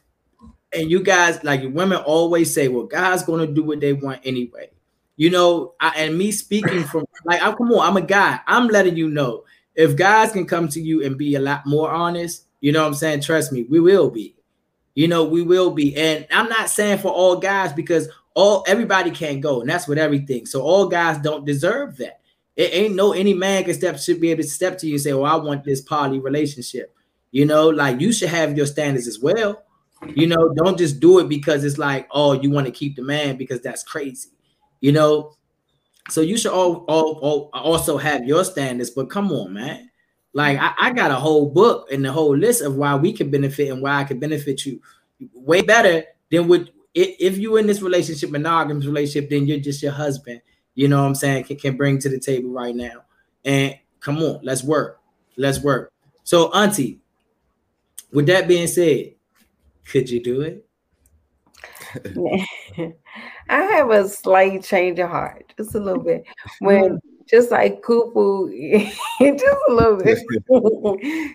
And you guys, like women, always say, "Well, guys gonna do what they want anyway." You know, I, and me speaking from like, I'm come on, I'm a guy. I'm letting you know if guys can come to you and be a lot more honest. You know what I'm saying? Trust me, we will be. You know, we will be. And I'm not saying for all guys because all everybody can't go, and that's with everything. So all guys don't deserve that. It ain't no any man can step should be able to step to you and say, "Well, I want this poly relationship." You know, like you should have your standards as well. You know, don't just do it because it's like, oh, you want to keep the man because that's crazy. You know, so you should all, all, all also have your standards. But come on, man. Like I, I got a whole book and the whole list of why we can benefit and why I can benefit you way better than if, if you in this relationship, monogamous relationship, then you're just your husband. You know what I'm saying? Can, can bring to the table right now. And come on, let's work. Let's work. So, Auntie, with that being said, could you do it? (laughs) I have a slight change of heart, just a little bit. When just like Kufu, (laughs) just a little bit,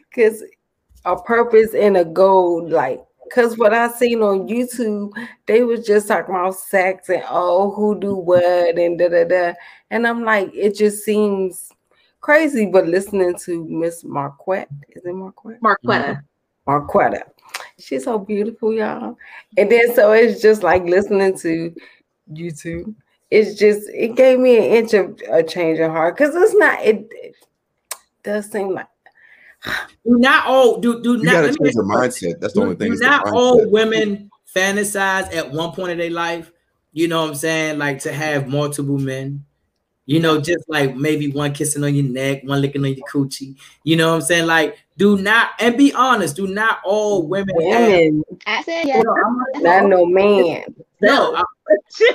because (laughs) a purpose and a goal, like because what I seen on YouTube, they was just talking about sex and oh, who do what and da da da. And I'm like, it just seems crazy. But listening to Miss Marquette, is it Marquette? Marquetta. Mm-hmm. Marquetta. She's so beautiful, y'all. And then so it's just like listening to YouTube. It's just it gave me an inch of a change of heart because it's not. It, it does seem like (sighs) Do not all do do You not got to change your mindset. That's the only thing. do is the not all women fantasize at one point in their life. You know what I'm saying? Like to have multiple men. You know, just like maybe one kissing on your neck, one licking on your coochie. You know what I'm saying? Like, do not and be honest. Do not all women have women, I said yes. No, I'm not no man. no, I- so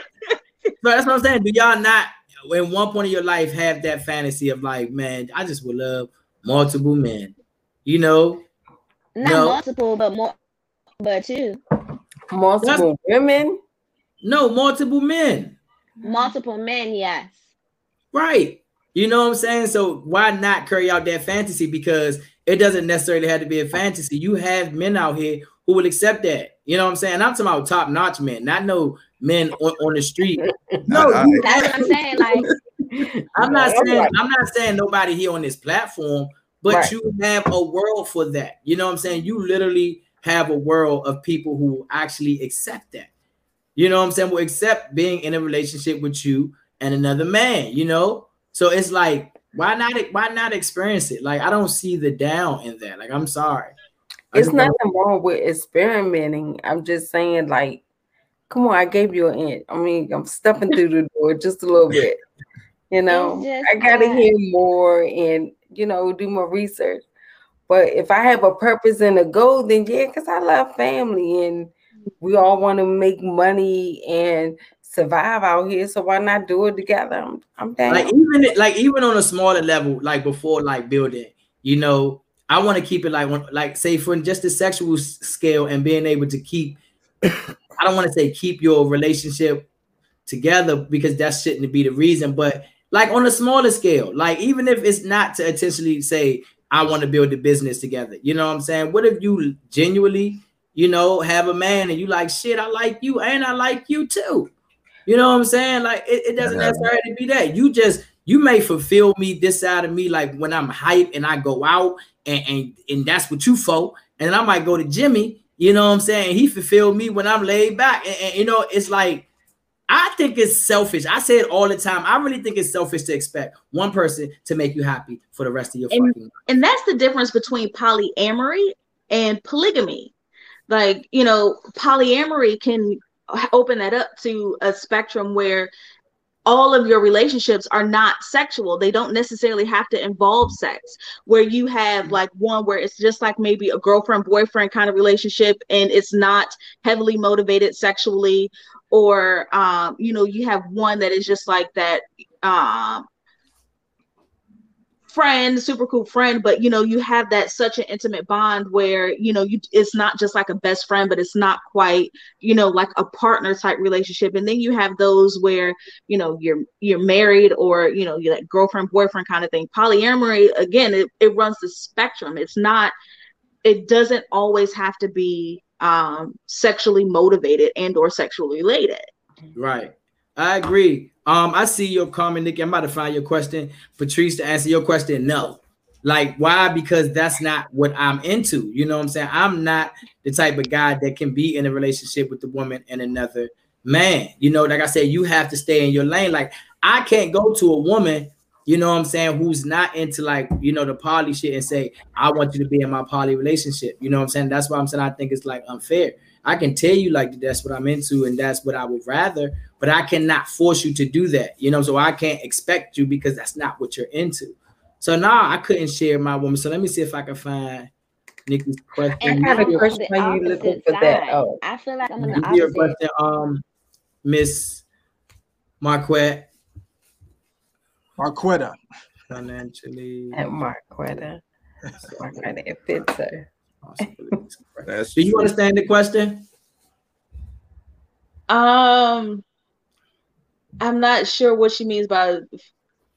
that's what I'm saying. Do y'all not in one point of your life have that fantasy of like, man, I just would love multiple men. You know, Not No. multiple, but more, but two. Multiple women. no multiple men. Multiple men, yes. Right. You know what I'm saying? So why not carry out that fantasy? Because it doesn't necessarily have to be a fantasy. You have men out here who will accept that. You know what I'm saying? I'm talking about top notch men, not no men on, on the street. (laughs) No, you That's what I'm saying. Like, (laughs) I'm not saying. I'm not saying nobody here on this platform, but Right. you have a world for that. You know what I'm saying? You literally have a world of people who actually accept that. You know what I'm saying? Will accept being in a relationship with you and another man, you know? So it's like, why not why not experience it? Like I don't see the down in that. Like I'm sorry. It's just don't- nothing wrong with experimenting. I'm just saying, like, come on, I gave you an inch. I mean, I'm stepping through the door just a little bit. You know, just I gotta that. hear more and you know do more research. But if I have a purpose and a goal, then yeah, because I love family and we all want to make money and survive out here. So why not do it together? I'm, I'm down. Like even like even on a smaller level, like before like building, you know, I want to keep it like one like say for just the sexual scale and being able to keep. I don't want to say keep your relationship together because that shouldn't be the reason, but like on a smaller scale, like even if it's not to intentionally say I want to build a business together, you know what I'm saying? What if you genuinely, you know, have a man and you like shit, I like you and I like you too. You know what I'm saying? Like it, it doesn't Yeah. necessarily be that. You just you may fulfill me this side of me, like when I'm hype and I go out and and, and that's what you for. And I might go to Jimmy, you know what I'm saying? He fulfilled me when I'm laid back. And, and, you know, it's like I think it's selfish. I say it all the time. I really think it's selfish to expect one person to make you happy for the rest of your And- fucking and that's the difference between polyamory and polygamy like you know polyamory can open that up to a spectrum where all of your relationships are not sexual. They don't necessarily have to involve sex. Where you have like one where it's just like maybe a girlfriend boyfriend kind of relationship and it's not heavily motivated sexually or um you know you have one that is just like that um friend, super cool friend, but you know, you have that such an intimate bond where you know you it's not just like a best friend, but it's not quite, you know, like a partner type relationship. And then you have those where, you know, you're you're married or you know, you're like girlfriend, boyfriend kind of thing. Polyamory, again, it, it runs the spectrum. It's not, it doesn't always have to be um sexually motivated and or sexually related. Right. I agree. Um, I see your comment, Nikki. I'm about to find your question. Patrice, to answer your question, no. Like, why? Because that's not what I'm into. You know what I'm saying? I'm not the type of guy that can be in a relationship with the woman and another man. You know, like I said, you have to stay in your lane. Like, I can't go to a woman, you know what I'm saying, who's not into like, you know, the poly shit and say, I want you to be in my poly relationship. You know what I'm saying? That's why I'm saying I think it's like unfair. I can tell you like that's what I'm into and that's what I would rather, but I cannot force you to do that. You know, so I can't expect you because that's not what you're into. So now I couldn't share my woman. So let me see if I can find Nikki's question. And I had a I'm on question the while you looking opposite for that. Oh. I feel like I'm on Let the me see your opposite. question, um, Miss Marquette. Marquetta. Financially. At Marquetta. (laughs) Marquetta, it fits her. That's Do you understand the question? Um, I'm not sure what she means by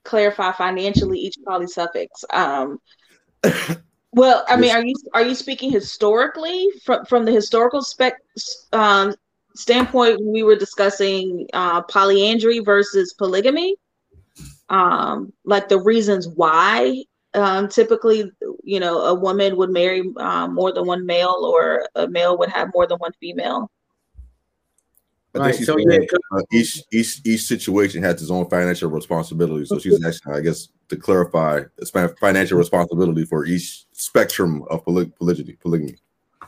clarify financially each poly suffix. Um, well, I mean, are you are you speaking historically from from the historical spec um, standpoint? We were discussing uh, polyandry versus polygamy, um, like the reasons why. Um, typically, you know, a woman would marry uh, more than one male, or a male would have more than one female. I Right, think she's so yeah, uh, each each each situation has its own financial responsibility. So she's (laughs) asking, I guess, to clarify it's financial responsibility for each spectrum of poly- polygyny. Polygamy.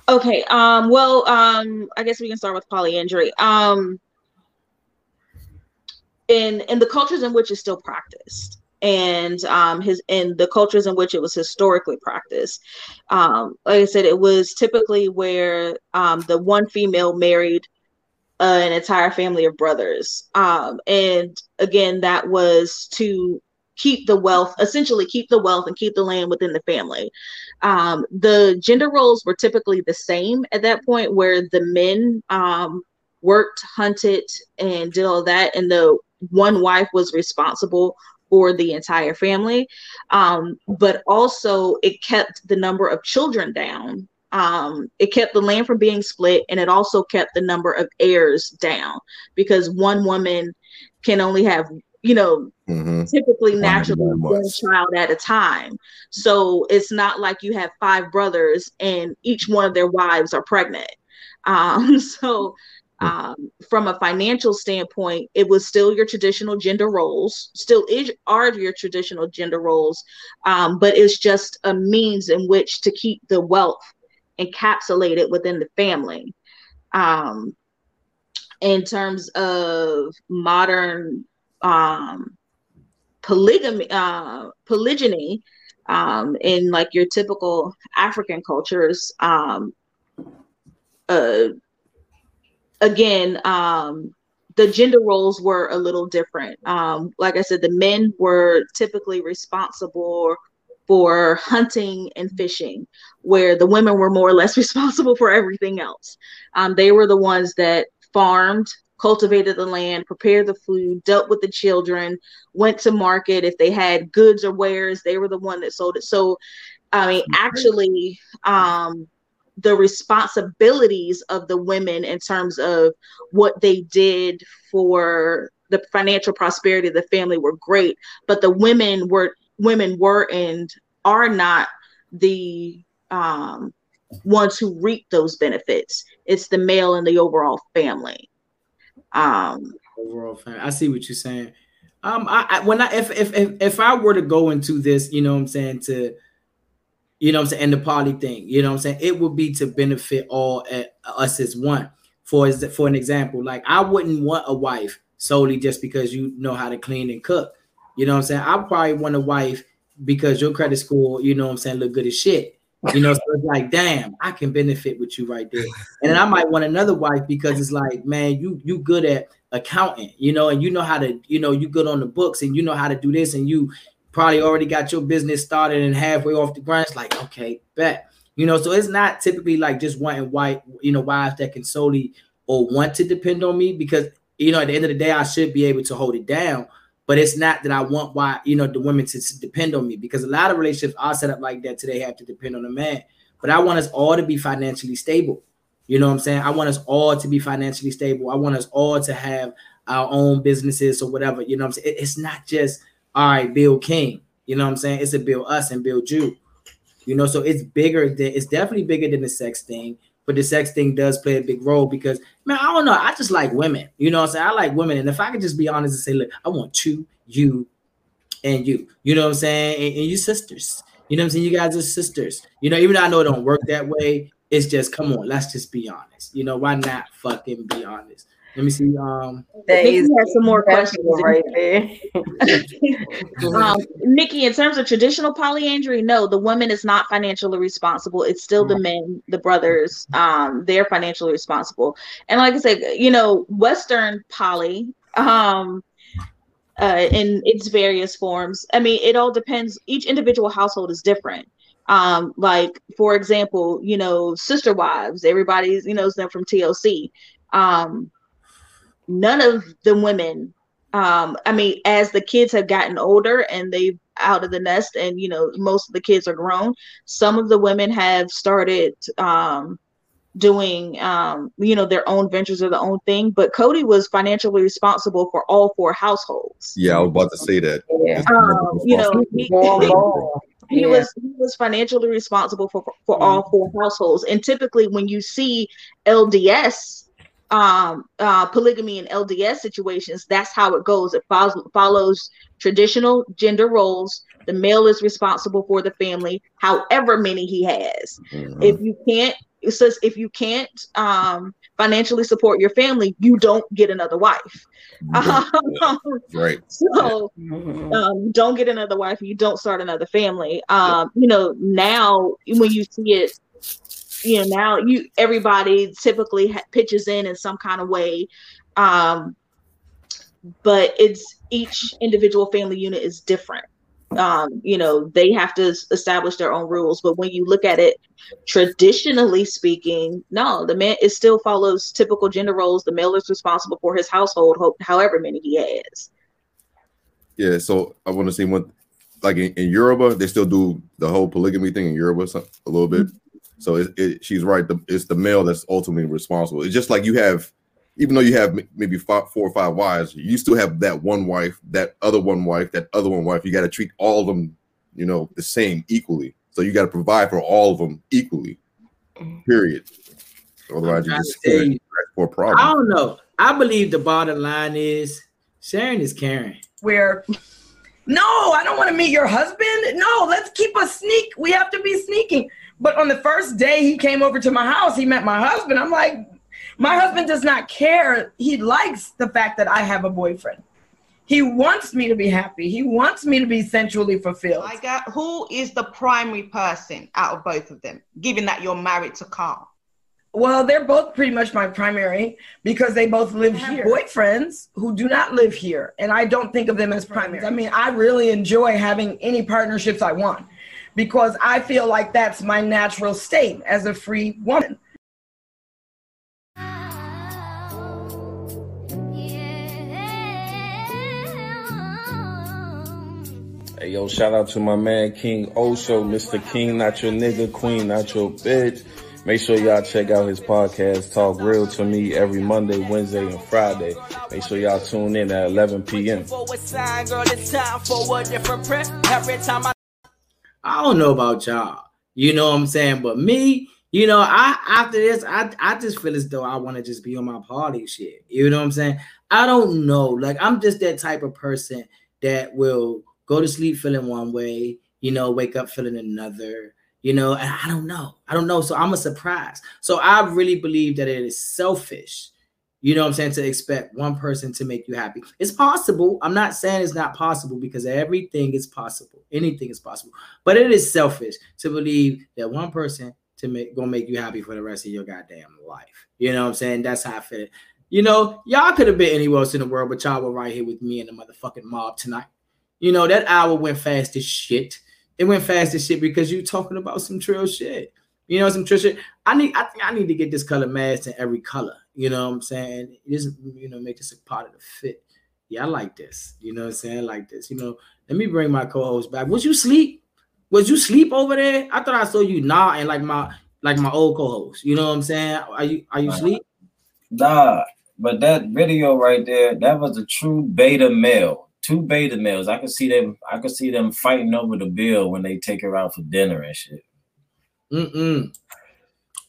Okay. Um. Well. Um. I guess we can start with polyandry. Um. In in the cultures in which it's still practiced, and um, his in the cultures in which it was historically practiced, um, like I said, it was typically where um the one female married uh, an entire family of brothers. Um, and again, that was to keep the wealth, essentially keep the wealth and keep the land within the family. Um, the gender roles were typically the same at that point, where the men um, worked, hunted, and did all that, and the one wife was responsible for the entire family. Um, but also, it kept the number of children down um, it kept the land from being split and it also kept the number of heirs down because one woman can only have you know Mm-hmm. typically One naturally one child at a time. So it's not like you have five brothers and each one of their wives are pregnant. Um, (laughs) so um, from a financial standpoint it was still your traditional gender roles still is are your traditional gender roles um, but it's just a means in which to keep the wealth encapsulated within the family um, in terms of modern um, polygamy uh, polygyny um, in like your typical african cultures um, uh, again, um, the gender roles were a little different. Um, like I said, the men were typically responsible for hunting and fishing, where the women were more or less (laughs) responsible for everything else. Um, they were the ones that farmed, cultivated the land, prepared the food, dealt with the children, went to market. If they had goods or wares, they were the one that sold it. So, I mean, actually, um, the responsibilities of the women in terms of what they did for the financial prosperity of the family were great, but the women were women were and are not the um, ones who reap those benefits. It's the male and the overall family. Um, overall family. I see what you're saying. Um, I, I when I if, if if if I were to go into this, you know, what I'm saying to you know I'm saying, and the poly thing, you know what I'm saying, it would be to benefit all at, us as one. For as for an example, like I wouldn't want a wife solely just because you know how to clean and cook. You know what I'm saying? I probably want a wife because your credit score, you know I'm saying, look good as shit. You know, so it's like, damn, I can benefit with you right there. And then I might want another wife because it's like, man, you you good at accounting, you know, and you know how to, you know, you good on the books and you know how to do this, and you probably already got your business started and halfway off the ground. It's like, okay, bet. You know, so it's not typically like just wanting white, you know, wives that can solely or want to depend on me because you know, at the end of the day, I should be able to hold it down. But it's not that I want why you know the women to depend on me because a lot of relationships are set up like that today have to depend on a man. But I want us all to be financially stable. You know what I'm saying? I want us all to be financially stable. I want us all to have our own businesses or whatever. You know what I'm saying? It's not just all right, build King. You know what I'm saying? It's a build us and build you. You know, so it's bigger than it's definitely bigger than the sex thing, but the sex thing does play a big role because man, I don't know. I just like women. You know what I'm saying? I like women. And if I could just be honest and say, look, I want two, you, and you. You know what I'm saying? And, and you sisters. You know what I'm saying? You guys are sisters. You know, even though I know it don't work that way, it's just come on, let's just be honest. You know, why not fucking be honest? Let me see. Um, Nikki has some more questions right there. (laughs) (laughs) um, Nikki, in terms of traditional polyandry, no, the woman is not financially responsible. It's still the men, the brothers. Um, they're financially responsible. And like I said, you know, Western poly, um, uh, in its various forms. I mean, it all depends. Each individual household is different. Um, like for example, you know, sister wives. Everybody's you knows them from TLC. Um, none of the women um i mean as the kids have gotten older and they've out of the nest and you know most of the kids are grown some of the women have started um doing um you know their own ventures or their own thing but cody was financially responsible for all four households Yeah, I was about to say that. Yeah. um, you know he, he Yeah. was he was financially responsible for for all four households and typically when you see lds um uh polygamy and lds situations that's how it goes it follows follows traditional gender roles the male is responsible for the family however many he has Mhm. if you can't it says if you can't um financially support your family you don't get another wife right. (laughs) so um, don't get another wife. You don't start another family. Um, you know, now when you see it, you know, now you everybody typically ha- pitches in in some kind of way, um, but it's each individual family unit is different. Um, you know, they have to establish their own rules. But when you look at it traditionally speaking, no, the man it still follows typical gender roles. The male is responsible for his household, ho- however many he has. Yeah, so I want to say one, like in, in Yoruba, they still do the whole polygamy thing in Yoruba a little bit. So it, it, she's right. The, it's the male that's ultimately responsible. It's just like you have, even though you have maybe five, four or five wives, you still have that one wife, that other one wife, that other one wife. You got to treat all of them, you know, the same equally. So you got to provide for all of them equally. Mm-hmm. Period. Otherwise, you trying just to tell you. for a I problem. I don't know. I believe the bottom line is sharing is caring. where (laughs) no, I don't want to meet your husband. No, let's keep a sneak. We have to be sneaking. But on the first day he came over to my house, he met my husband. I'm like, my husband does not care. He likes the fact that I have a boyfriend. He wants me to be happy. He wants me to be sensually fulfilled. I got who is the primary person out of both of them, given that you're married to Carl? Well, they're both pretty much my primary because they both live here. Boyfriends who do not live here, and I don't think of them as primary. I mean, I really enjoy having any partnerships I want because I feel like that's my natural state as a free woman. Hey, yo, shout out to my man King Osho, Mr. King, not your nigga, Queen, not your bitch. Make sure y'all check out his podcast, Talk Real to Me, every Monday, Wednesday, and Friday. Make sure y'all tune in at 11 p.m. I don't know about y'all. You know what I'm saying? But me, you know, I after this, I I just feel as though I want to just be on my party shit. You know what I'm saying? I don't know. Like I'm just that type of person that will go to sleep feeling one way, you know, wake up feeling another, you know, and I don't know. I don't know. So I'm a surprise. So I really believe that it is selfish, you know what I'm saying, to expect one person to make you happy. It's possible. I'm not saying it's not possible because everything is possible. Anything is possible. But it is selfish to believe that one person to make gonna make you happy for the rest of your goddamn life. You know what I'm saying? That's how I feel. You know, y'all could have been anywhere else in the world, but y'all were right here with me and the motherfucking mob tonight. You know, that hour went fast as shit. It went fast as shit because you talking about some trill shit. You know, some trill shit. I need I think I need to get this color mask in every color. You know what I'm saying? Just you know, make this a part of the fit. Yeah, I like this. You know what I'm saying? I like this. You know, let me bring my co-host back. Was you sleep? Was you sleep over there? I thought I saw you nodding like my like my old co-host. You know what I'm saying? Are you are you sleep? Nah, but that video right there, that was a true beta male. Two beta males. I could see them. I could see them fighting over the bill when they take her out for dinner and shit. Mm-mm.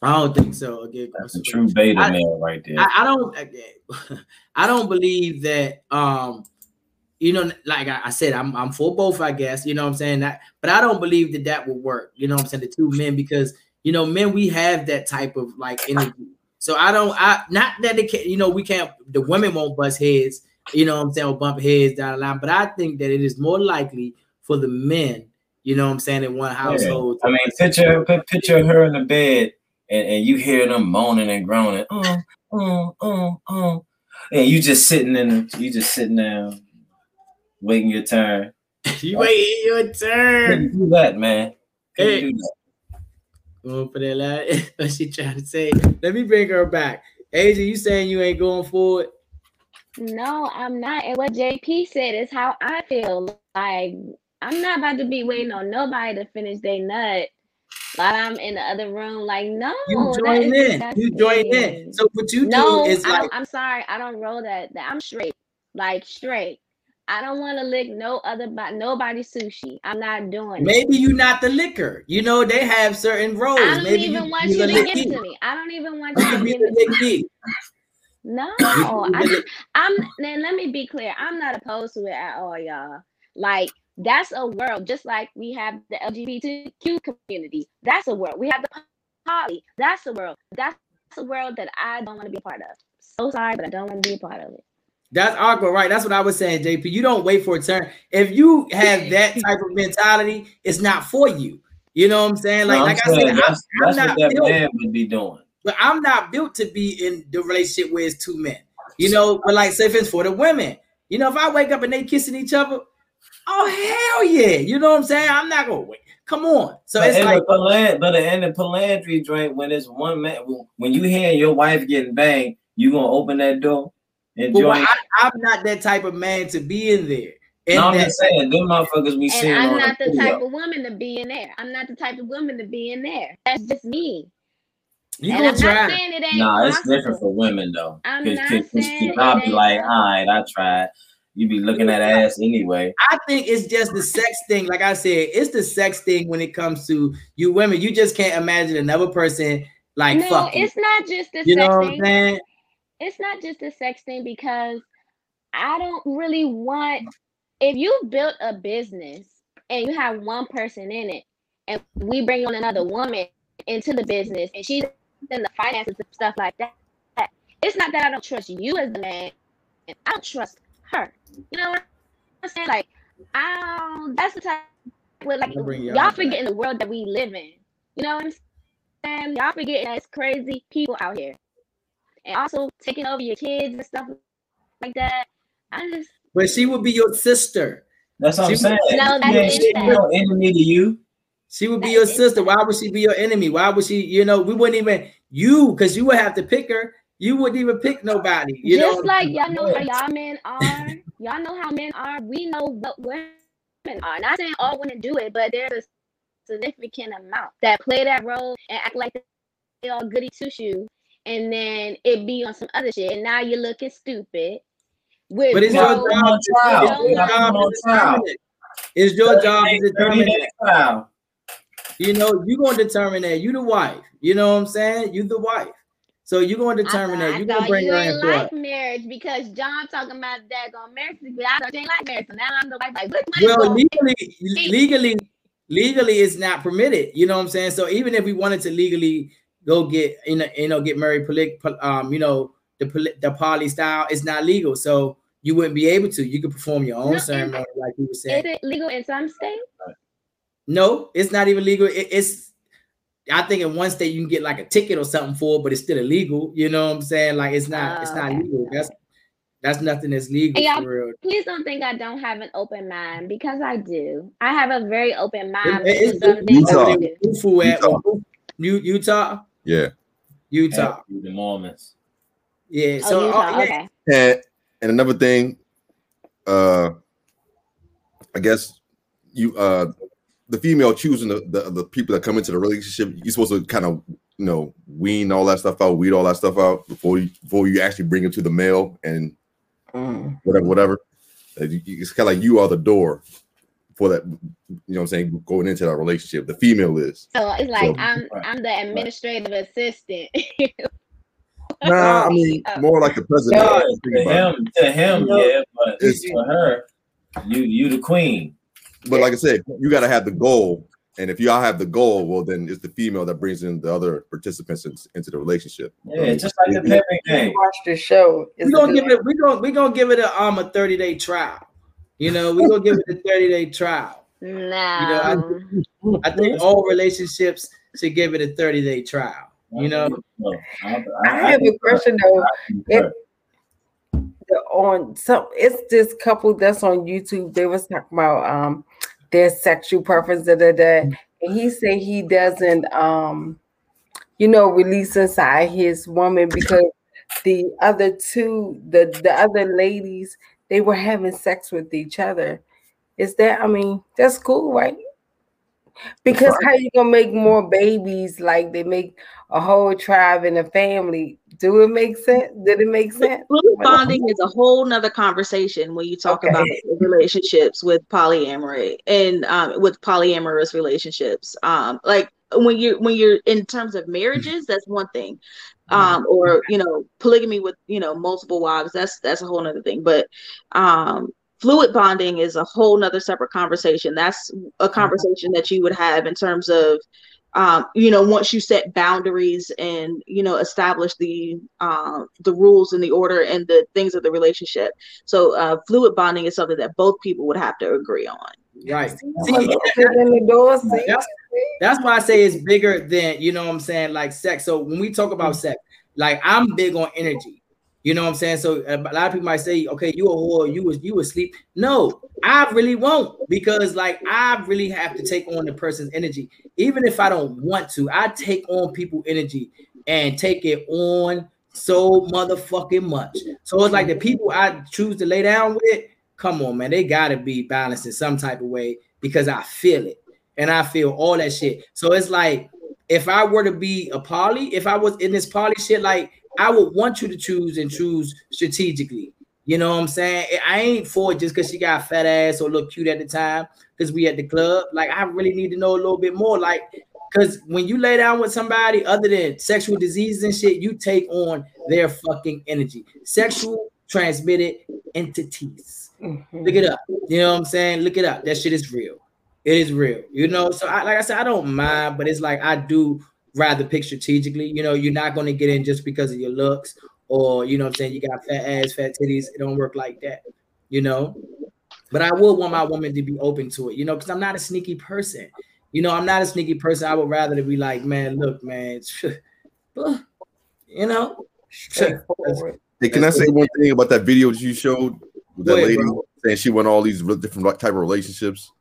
I don't think so. Again, That's a true beta I- male right there. I, I don't (laughs) I don't believe that um you know like I, I said I'm I'm for both I guess you know what I'm saying that but I don't believe that that will work you know what I'm saying the two men because you know men we have that type of like energy so I don't I not that it can you know we can't the women won't bust heads you know what I'm saying or bump heads down the line but I think that it is more likely for the men you know what I'm saying in one Yeah. household I mean, picture picture her in the bed and, and you hear them moaning and groaning. Oh, oh, oh, oh. And you just sitting in the, you just sitting there waiting your turn. (laughs) you waiting your turn. Couldn't do that, man. Hey. do that. Going for that last, (laughs) what she trying to say? Let me bring her back. Asia, you saying you ain't going for it? No, I'm not. And what JP said is how I feel. Like I'm not about to be waiting on nobody to finish their nut while I'm in the other room. Like, no, You join in. You join in. So what you no, do is I, like, I'm sorry, I don't roll that. that I'm straight, like straight. I don't want to lick no other but nobody sushi. I'm not doing maybe you're not the liquor. You know they have certain roles. I don't maybe even you, want you to give to me. I don't even want You to give the it to me. No, I can be just, I'm then let me be clear. I'm not opposed to it at all, y'all. Like that's a world, just like we have the LGBTQ community. That's a world. We have the poly. That's a world. That's a world that I don't want to be a part of. So sorry, but I don't want to be a part of it. That's awkward, right? That's what I was saying, JP. You don't wait for a turn. If you have that (laughs) type of mentality, it's not for you. You know what I'm saying? Like, No, I'm like I said, saying I'm, that's, I'm that's not what that built, man would be doing. but I'm not built to be in the relationship where it's two men. You know, but like say if it's for the women, you know, if I wake up and they kissing each other, oh hell yeah. You know what I'm saying? I'm not gonna wait. Come on. So but it's in like the palan- but in the palandry joint, when it's one man, when you hear your wife getting banged, you gonna open that door and but join. I, I'm not that type of man to be in there. In no, I'm just saying, them motherfuckers we And seeing I'm on not the the video. type of woman to be in there. I'm not the type of woman to be in there. That's just me. You and gonna I'm try. not saying it ain't Nah, it's different for women though. I'm Cause, not cause, cause, saying I'll be like, all possible. I tried. You be looking at ass anyway. I think it's just the sex thing. Like I said, it's the sex thing when it comes to you women. You just can't imagine another person like no, fucking. it's not just the You know sex what I'm thing. saying? It's not just the sex thing because I don't really want if you built a business and you have one person in it and we bring on another woman into the business and she's in the finances and stuff like that. It's not that I don't trust you as the man. I don't trust her. You know what I'm saying? Like, I don't, that's the type with like y'all y'all back. forget the world that we live in. You know what I'm saying? Y'all forgetting that it's crazy people out here. And also taking over your kids and stuff like that. I just But she would be your sister. That's what I'm saying. would- No, She ain't- that's she ain't no enemy to you. She would be your sister. Why would she be your enemy? Why would she, you know, we wouldn't even you because you would have to pick her. You wouldn't even pick nobody. You just know, like y'all know how y'all men are. y'all know how men are. We know what women are. Not saying all women do it, but there's a significant amount that play that role and act like they all goody two shoes, and then it be on some other shit, and now you're looking stupid. With But it's your no- job. It's your job to determine it. It's your job to determine it. You know, you gonna determine that. You the wife. You know what I'm saying? You the wife. So you gonna determine that. I You gonna thought bring you her in like marriage because John talking about that on marriage, but I ain't like marriage. So now I'm the wife. Like, Well, legally, legally, legally, it's not permitted. You know what I'm saying? So even if we wanted to legally go get you know, you know, get married, um, you know, the poly, the poly style, it's not legal. So you wouldn't be able to. You could perform your own No, ceremony, like you were saying. Is it legal in some states? No, it's not even legal. It- it's I think in one state you can get like a ticket or something for it, but it's still illegal. You know what I'm saying? Like it's not, it's Oh, not okay. legal. That's that's nothing that's legal And for real. please don't think I don't have an open mind because I do. I have a very open mind It- to it's some things Utah. Utah. Utah, Yeah. Utah. The Mormons. Yeah. Oh, So Utah, uh, yeah, okay. And and another thing, uh, I guess you uh the female choosing the, the the people that come into the relationship, you're supposed to kind of you know wean all that stuff out, weed all that stuff out before you before you actually bring it to the male and mm. whatever whatever. You- you- It's kind of like you are the door for that. You know what I'm saying? Going into that relationship, the female is. So it's like So- (laughs) I'm I'm the administrative assistant. (laughs) Nah, I mean oh. more like the president. Yeah, to him, to him, yeah, but It's- for her, you you the queen. But like I said, you got to have the goal, and if y'all have the goal, well, then it's the female that brings in the other participants in- into the relationship. Yeah, it's just like the pimping game. Watch the show. we gonna give it. We gonna we gonna give it a um a 30 day trial. You know, we're gonna give it a 30 day trial. No. You know, I, I think all relationships should give it a 30 day trial. You know, I have a question though. If on some, it's this couple that's on YouTube. They was talking about um their sexual preference, da, da, da, and he said he doesn't um you know release inside his woman because the other two, the the other ladies, they were having sex with each other. Is that? I mean, that's cool, right? Because how you gonna make more babies like they make a whole tribe and a family? Do it make sense? Did it make sense? Fluid bonding is a whole nother conversation when you talk about relationships with polyamory and um, with polyamorous relationships. Um, like when you're when you're in terms of marriages, that's one thing. Um, or you know, polygamy with you know multiple wives, that's that's a whole nother thing. But um fluid bonding is a whole nother separate conversation. That's a conversation that you would have in terms of um, you know, once you set boundaries and you know establish the um, the rules and the order and the things of the relationship. So uh, fluid bonding is something that both people would have to agree on. right. See, in the door, see? that's, that's why I say it's bigger than you know what I'm saying, like sex. So when we talk about sex, like I'm big on energy. You know what I'm saying? So a lot of people might say, okay, you a whore, you was you asleep. No, I really won't because like I really have to take on the person's energy. Even if I don't want to, I take on people energy and take it on so motherfucking much. So it's like the people I choose to lay down with, come on, man, they gotta be balanced in some type of way because I feel it and I feel all that shit. So it's like if I were to be a poly, if I was in this poly shit, like I would want you to choose and choose strategically. You know what I'm saying? I ain't for it just because she got fat ass or look cute at the time because we at the club. Like I really need to know a little bit more. Like because when you lay down with somebody other than sexual diseases and shit, you take on their fucking energy. Sexual transmitted entities. Mm-hmm. Look it up. You know what I'm saying? Look it up. That shit is real. It is real. You know, so I, like I said, I don't mind, but it's like I do rather pick strategically. You know, you're not going to get in just because of your looks or, you know what I'm saying, you got fat ass, fat titties. It don't work like that, you know. But I would want my woman to be open to it, you know, because I'm not a sneaky person. You know, I'm not a sneaky person. I would rather to be like, man, look, man, (laughs) you know. (laughs) Hey, can I say one thing about that video that you showed with that Go lady bro. saying she went all these real different type of relationships?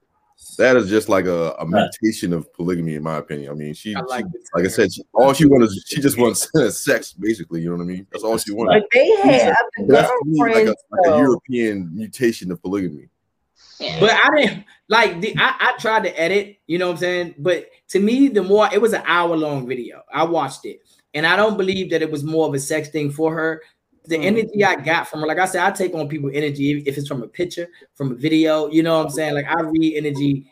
That is just like a, a mutation of polygamy, in my opinion. I mean, she, I like she- like I said, she, all she wants, she just wants (laughs) sex, basically. You know what I mean? That's all she wants. But they had other That's me like a, like a. European mutation of polygamy. But I didn't like the I, I tried to edit, you know what I'm saying? But to me, the more it was an hour long video. I watched it, and I don't believe that it was more of a sex thing for her. The Mm. energy I got from her, like I said, I take on people energy if it's from a picture, from a video, you know what I'm saying? Like I read energy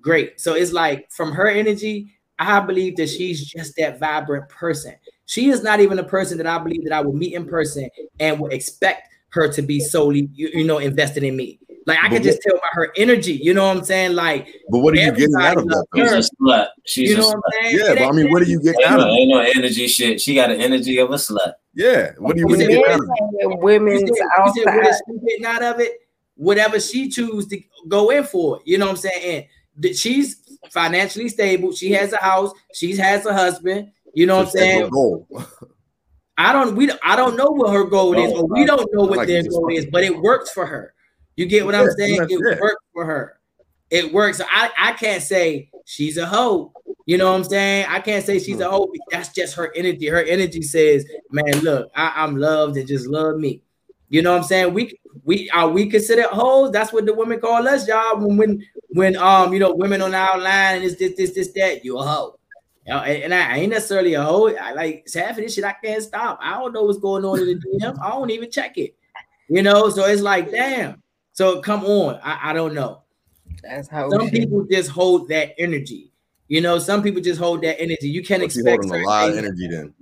great. So it's like from her energy, I believe that she's just that vibrant person. She is not even a person that I believe that I would meet in person and would expect her to be solely, you, you know, invested in me. Like I But can just tell by her energy, you know what I'm saying? Like, But what are you getting out of that? her. She's a slut. She's You a know what slut. I'm saying? Yeah, but I mean, what do you get Ain't out no, of it? ain't no energy shit. She got an energy of a slut. Yeah, what do you You really get out of it? You women's said, you said what she getting out of it? Whatever she choose to go in for, you know what I'm saying? And that she's financially stable. She has a house. She has a husband. You know what I'm Just that's her saying? goal. I don't we I don't know what her goal is, or we don't know what like their goal is, but it works for her. You get what I'm saying? It works for her. It works. So I, I can't say she's a hoe. You know what I'm saying? I can't say she's a Hmm. hoe. That's just her energy. Her energy says, man, look, I, I'm loved and just love me. You know what I'm saying? We we are we considered hoes. That's what the women call us, y'all. When when when um you know women on our line and this this this this that you a hoe. You know, and, and I ain't necessarily a hoe. I like half of this shit I can't stop. I don't know what's going on in the DM. I don't even check it. You know, so it's like damn. So come on, I, I don't know. That's how Some we people just hold that energy. You know, some people just hold that energy. You can't She expect holding a certain lot of energy then.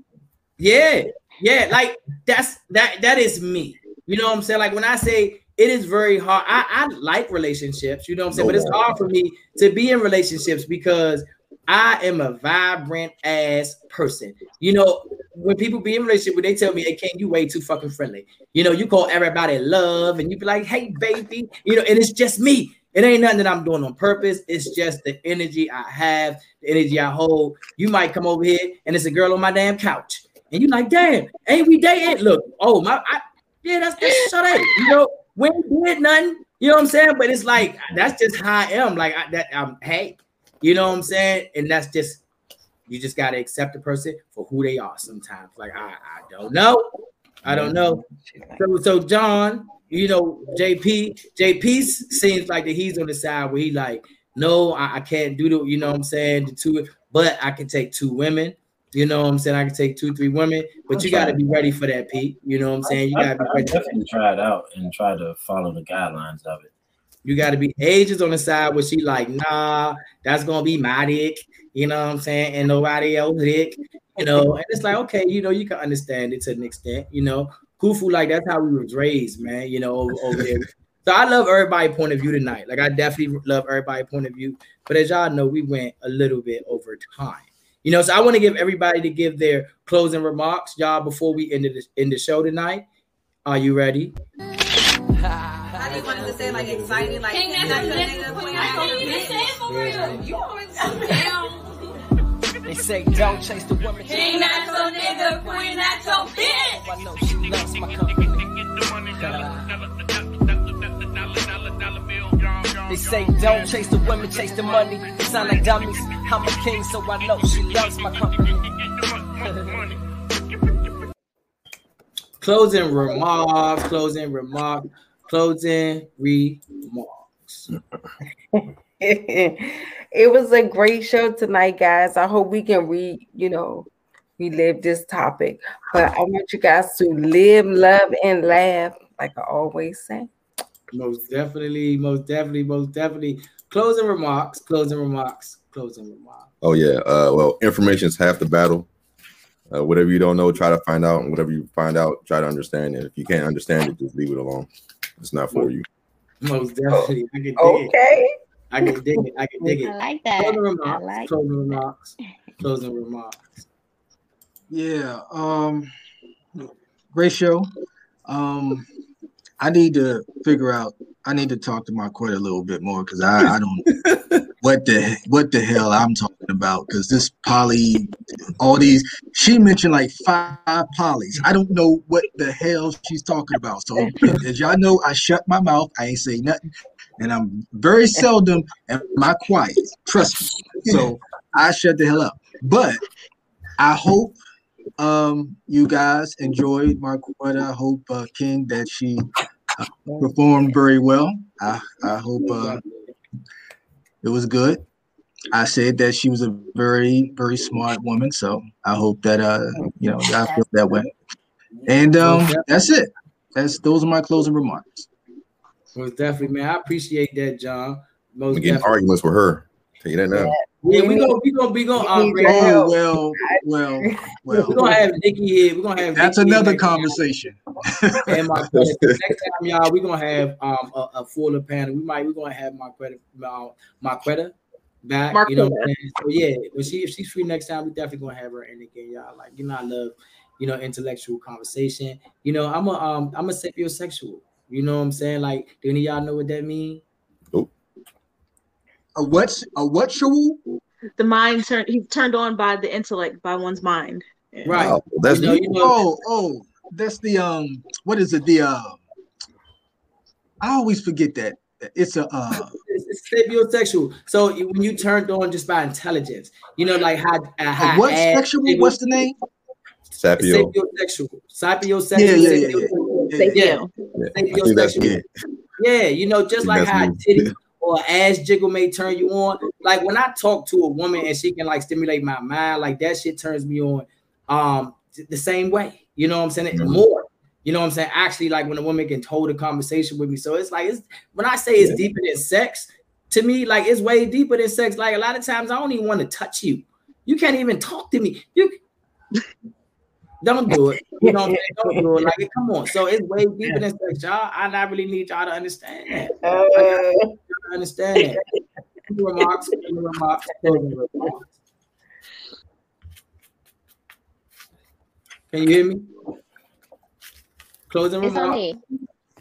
Yeah, yeah, like that's that that is me. You know what I'm saying? Like when I say it is very hard, I, I like relationships, you know what I'm saying? But it's hard for me to be in relationships because I am a vibrant ass person. You know, when people be in relationship, when they tell me, hey, Ken, you way too fucking friendly. You know, you call everybody love and you be like, hey, baby, you know, and it's just me. It ain't nothing that I'm doing on purpose. It's just the energy I have, the energy I hold. You might come over here and it's a girl on my damn couch. And you like, damn, ain't we dating? Look, oh my, I, yeah, that's that's shut up. You know, we ain't did nothing. You know what I'm saying? But it's like that's just how I am. Like I, that, I'm hey, you know what I'm saying? And that's just you just gotta accept the person for who they are. Sometimes, like I, I don't know, I don't know. So, so John, you know, JP, JP seems like that he's on the side where he like, no, I, I can't do the, you know what I'm saying, the two, but I can take two women. You know what I'm saying? I can take two, three women, but you got to be ready for that, Pete. You know what I'm saying? You got to be I ready. definitely try it out and try to follow the guidelines of it. You got to be ages on the side where she like, nah, that's gonna be my dick. You know what I'm saying? And nobody else dick. You know, and it's like, okay, you know, you can understand it to an extent. You know, Kufu, like that's how we was raised, man. You know, over, over there. (laughs) So I love everybody point of view tonight. Like I definitely love everybody point of view. But as y'all know, we went a little bit over time. You know, so I want to give everybody to give their closing remarks, y'all, before we end the end the show tonight. Are you ready? How do you want to say like exciting, like King, that's not a your nigga, nigga, queen, queen, I not can't even say it for real. bitch? You always down. (laughs) They say don't chase the woman. King, not your nigga, queen, not your bitch. I know she loves my company. They say don't chase the women, chase the money. They sound like dummies. I'm a king, so I know she loves my company. (laughs) Closing remarks, closing remarks, closing remarks. (laughs) it was a great show tonight, guys. I hope we can re, you know, relive this topic. But I want you guys to live, love, and laugh, like I always say. Most definitely, most definitely, most definitely. Closing remarks, closing remarks, closing remarks. Oh yeah. Uh, well, information is half the battle. Uh, whatever you don't know, try to find out, and whatever you find out, try to understand it. If you can't understand it, just leave it alone. It's not for you. Most definitely. I can dig Okay. it. I can dig it. I can dig it. I like that. Closing I remarks. like closing remarks. Closing remarks. Yeah. Um great show. Um I need to figure out I need to talk to my court a little bit more because I, I don't (laughs) what the what the hell I'm talking about because this poly, all these she mentioned like five polys. I don't know what the hell she's talking about. So as y'all know, I shut my mouth. I ain't say nothing, and I'm very seldom am I quiet. Trust me. So I shut the hell up. But I hope um you guys enjoyed Marquetta. I hope uh, King that she uh, performed very well. I I hope uh, it was good. I said that she was a very very smart woman, so I hope that uh you know y'all feel that way. And um that's it. That's those are my closing remarks. Most definitely, man. I appreciate that, John. Most We getting definitely. arguments with her. Tell you that now. Yeah, we gonna we gonna we gonna um, Oh well, well, (laughs) well. we're gonna have Nikki here. We're gonna have That's Nikki another conversation. (laughs) And my (laughs) next time, y'all, we're gonna have um a, a fuller panel. We might we're gonna have Marquetta uh, Marquetta back. You know what I'm saying? So yeah, when she if she's free next time, we definitely gonna have her in again, y'all. Like you know, I love you know intellectual conversation. You know, I'm a um I'm a sapiosexual. You know what I'm saying? Like, do any of y'all know what that means? A what's a what show? The mind turned he's turned on by the intellect, by one's mind. Right. Oh, that's You know, you know, Oh, oh, that's the um. What is it? The uh. I always forget that it's a uh. it's, (laughs) it's sapiosexual. So when you turned on just by intelligence, you know, like how, uh, how what ass- sexual? What's the name? Sapio. sapiosexual, sapiosexual, Yeah, yeah, yeah, sapio- yeah. yeah, Yeah. I think sapiosexual. Yeah, you know, just like that's how a titty or ass jiggle may turn you on. Like when I talk to a woman and she can like stimulate my mind, like that shit turns me on um the same way. You know what I'm saying? Mhm. More. You know what I'm saying? Actually, like when a woman can hold a conversation with me. So it's like it's when I say it's deeper than sex, to me, like it's way deeper than sex. Like a lot of times I don't even want to touch you. You can't even talk to me. You don't do it. (laughs) You know what I'm saying? Don't do it. Like, come on. So it's way deeper than sex, y'all. And I really need y'all to understand that. Like, I need y'all to understand that. Closing remarks, closing remarks, closing remarks. Can you hear me? Closing It's on remarks. me.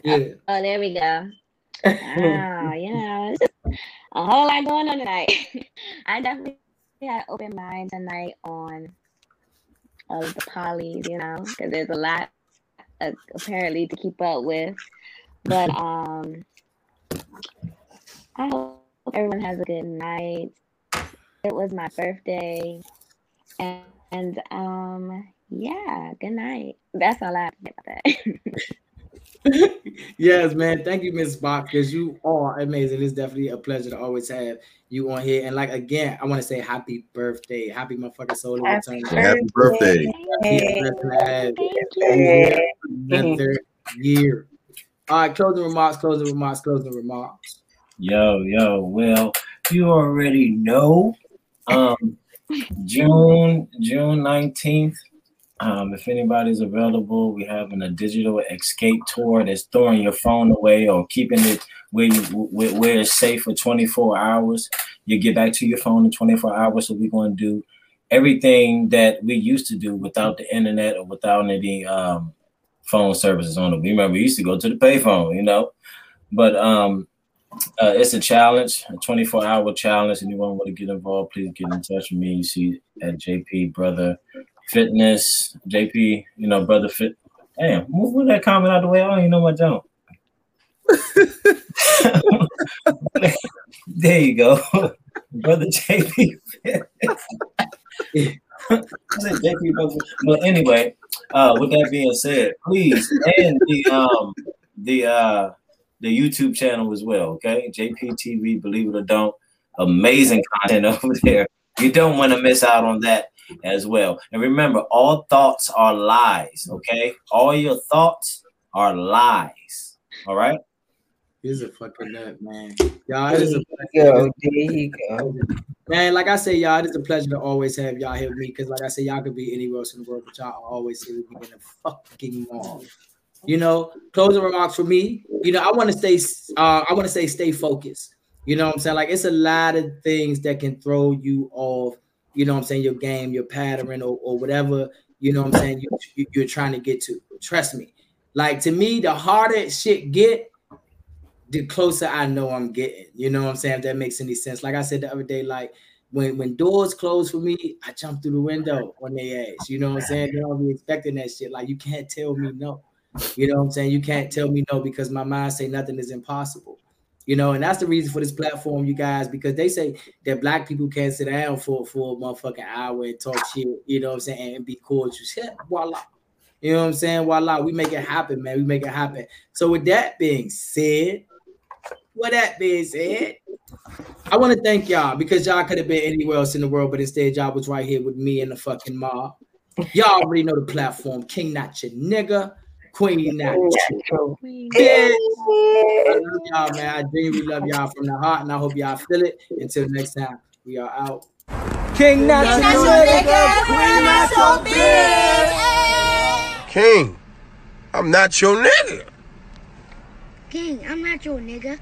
Yeah. Oh, there we go. Ah, you know, it's just a whole lot going on tonight. (laughs) I definitely had an open mind tonight on of the polys, you know, because there's a lot uh, apparently to keep up with. But um, I hope everyone has a good night. It was my birthday, and, and um, yeah, good night. That's all I have to say about that. (laughs) (laughs) yes, man. Thank you, Miss Spock, because you are amazing. It's definitely a pleasure to always have you on here. And like again, I want to say happy birthday, happy motherfucking solar Happy return. Happy birthday. Another year. All right, closing remarks, closing remarks, closing remarks. Yo, yo, well, you already know. Um, June, June 19th. Um, if anybody's available, we're having a digital escape tour that's throwing your phone away or keeping it where you where, it's safe for 24 hours. You get back to your phone in 24 hours. So we're going to do everything that we used to do without the internet or without any um, phone services on it. We remember we used to go to the payphone, you know, but um, uh, it's a challenge, a 24 hour challenge. Anyone want to get involved, please get in touch with me. You see at JP Brother Fitness, JP, you know, Brother Fit. Damn, move that comment out the way. I don't even know my jump. (laughs) there you go, (laughs) Brother JP. (laughs) But anyway, uh, with that being said, please and the um the uh the YouTube channel as well. Okay, JPTV, believe it or don't, amazing content over there. You don't want to miss out on that as well. And remember, all thoughts are lies. Okay, all your thoughts are lies. All right. He's a fucking nut, man. Y'all, it is a Yo, pleasure. there you go. Man, like I say, y'all, it's a pleasure to always have y'all here with me. Because, like I say, y'all could be anywhere else in the world, but y'all always here with me in the fucking mall. You know, closing remarks for me. You know, I want to stay. Uh, I want to say, stay focused. You know what I'm saying? Like, it's a lot of things that can throw you off. You know what I'm saying? Your game, your pattern, or, or whatever. You know what I'm saying? You, you, you're trying to get to. Trust me. Like to me, the harder shit get, the closer I know I'm getting. You know what I'm saying? If that makes any sense. Like I said the other day, like when when doors close for me, I jump through the window on their ass. You know what I'm saying? They don't be expecting that shit. Like you can't tell me no. You know what I'm saying? You can't tell me no because my mind say nothing is impossible. You know, and that's the reason for this platform, you guys, because they say that black people can't sit down for, for a motherfucking hour and talk shit, you know what I'm saying, and be cordial. Voila. You know what I'm saying? Voila, we make it happen, man. We make it happen. So with that being said, with that being said, I want to thank y'all because y'all could have been anywhere else in the world, but instead y'all was right here with me and the fucking mob. Y'all already know the platform. King not your nigga. Queen not your bitch. I love (laughs) y'all, man. I genuinely love y'all from the heart, and I hope y'all feel it. Until next time, we are out. King not King your not your nigga, queen not your bitch. King, I'm not your nigga. King, I'm not your nigga.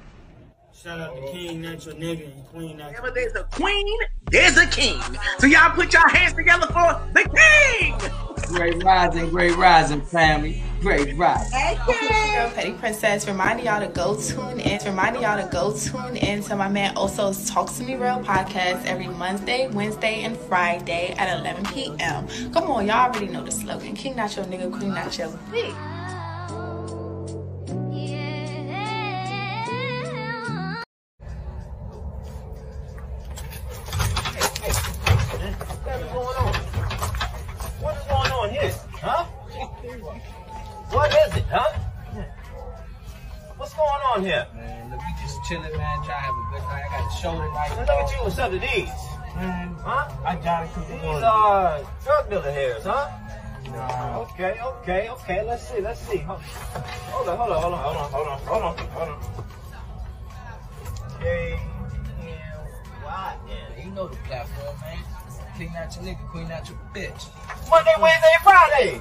Shout out to King, not your nigga, and Queen, not Whenever there's a queen, there's a king. So y'all put your hands together for the king. Great rising, great rising, family. Great rising. Girl, Petty Princess, reminding y'all to go tune in. Reminding y'all to go tune in to my man Oso's Talk to Me Real podcast every Monday, Wednesday, and Friday at 11 p.m. Come on, y'all already know the slogan. King not your nigga, queen not your bitch. Huh? What's going on here? Man, look, we just chilling, man. Try to have a good night. I got a show tonight. Look at uh, you with some of these. Man, Huh? I gotta keep it These going. are drug dealer hairs, huh? Nah. Okay, okay, okay. Let's see, let's see. Hold hold on, hold on, hold on, hold on, hold on, hold on, hold on. Okay. You know the platform, man. King not your nigga, queen not your bitch. Monday, Wednesday,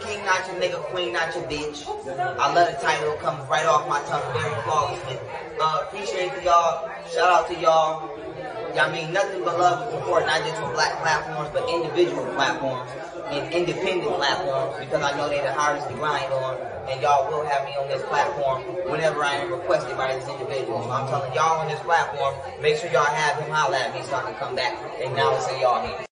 King not your nigga, queen not your bitch. I love the title, it comes right off my tongue very flawlessly. Uh, appreciate y'all, shout out to y'all. Y'all mean nothing but love and support, not just for black platforms, but individual platforms and independent platforms, because I know they're the hardest to grind on, and y'all will have me on this platform whenever I am requested by this individual. So I'm telling y'all on this platform, make sure y'all have him holler at me so I can come back and now it's in y'all hands.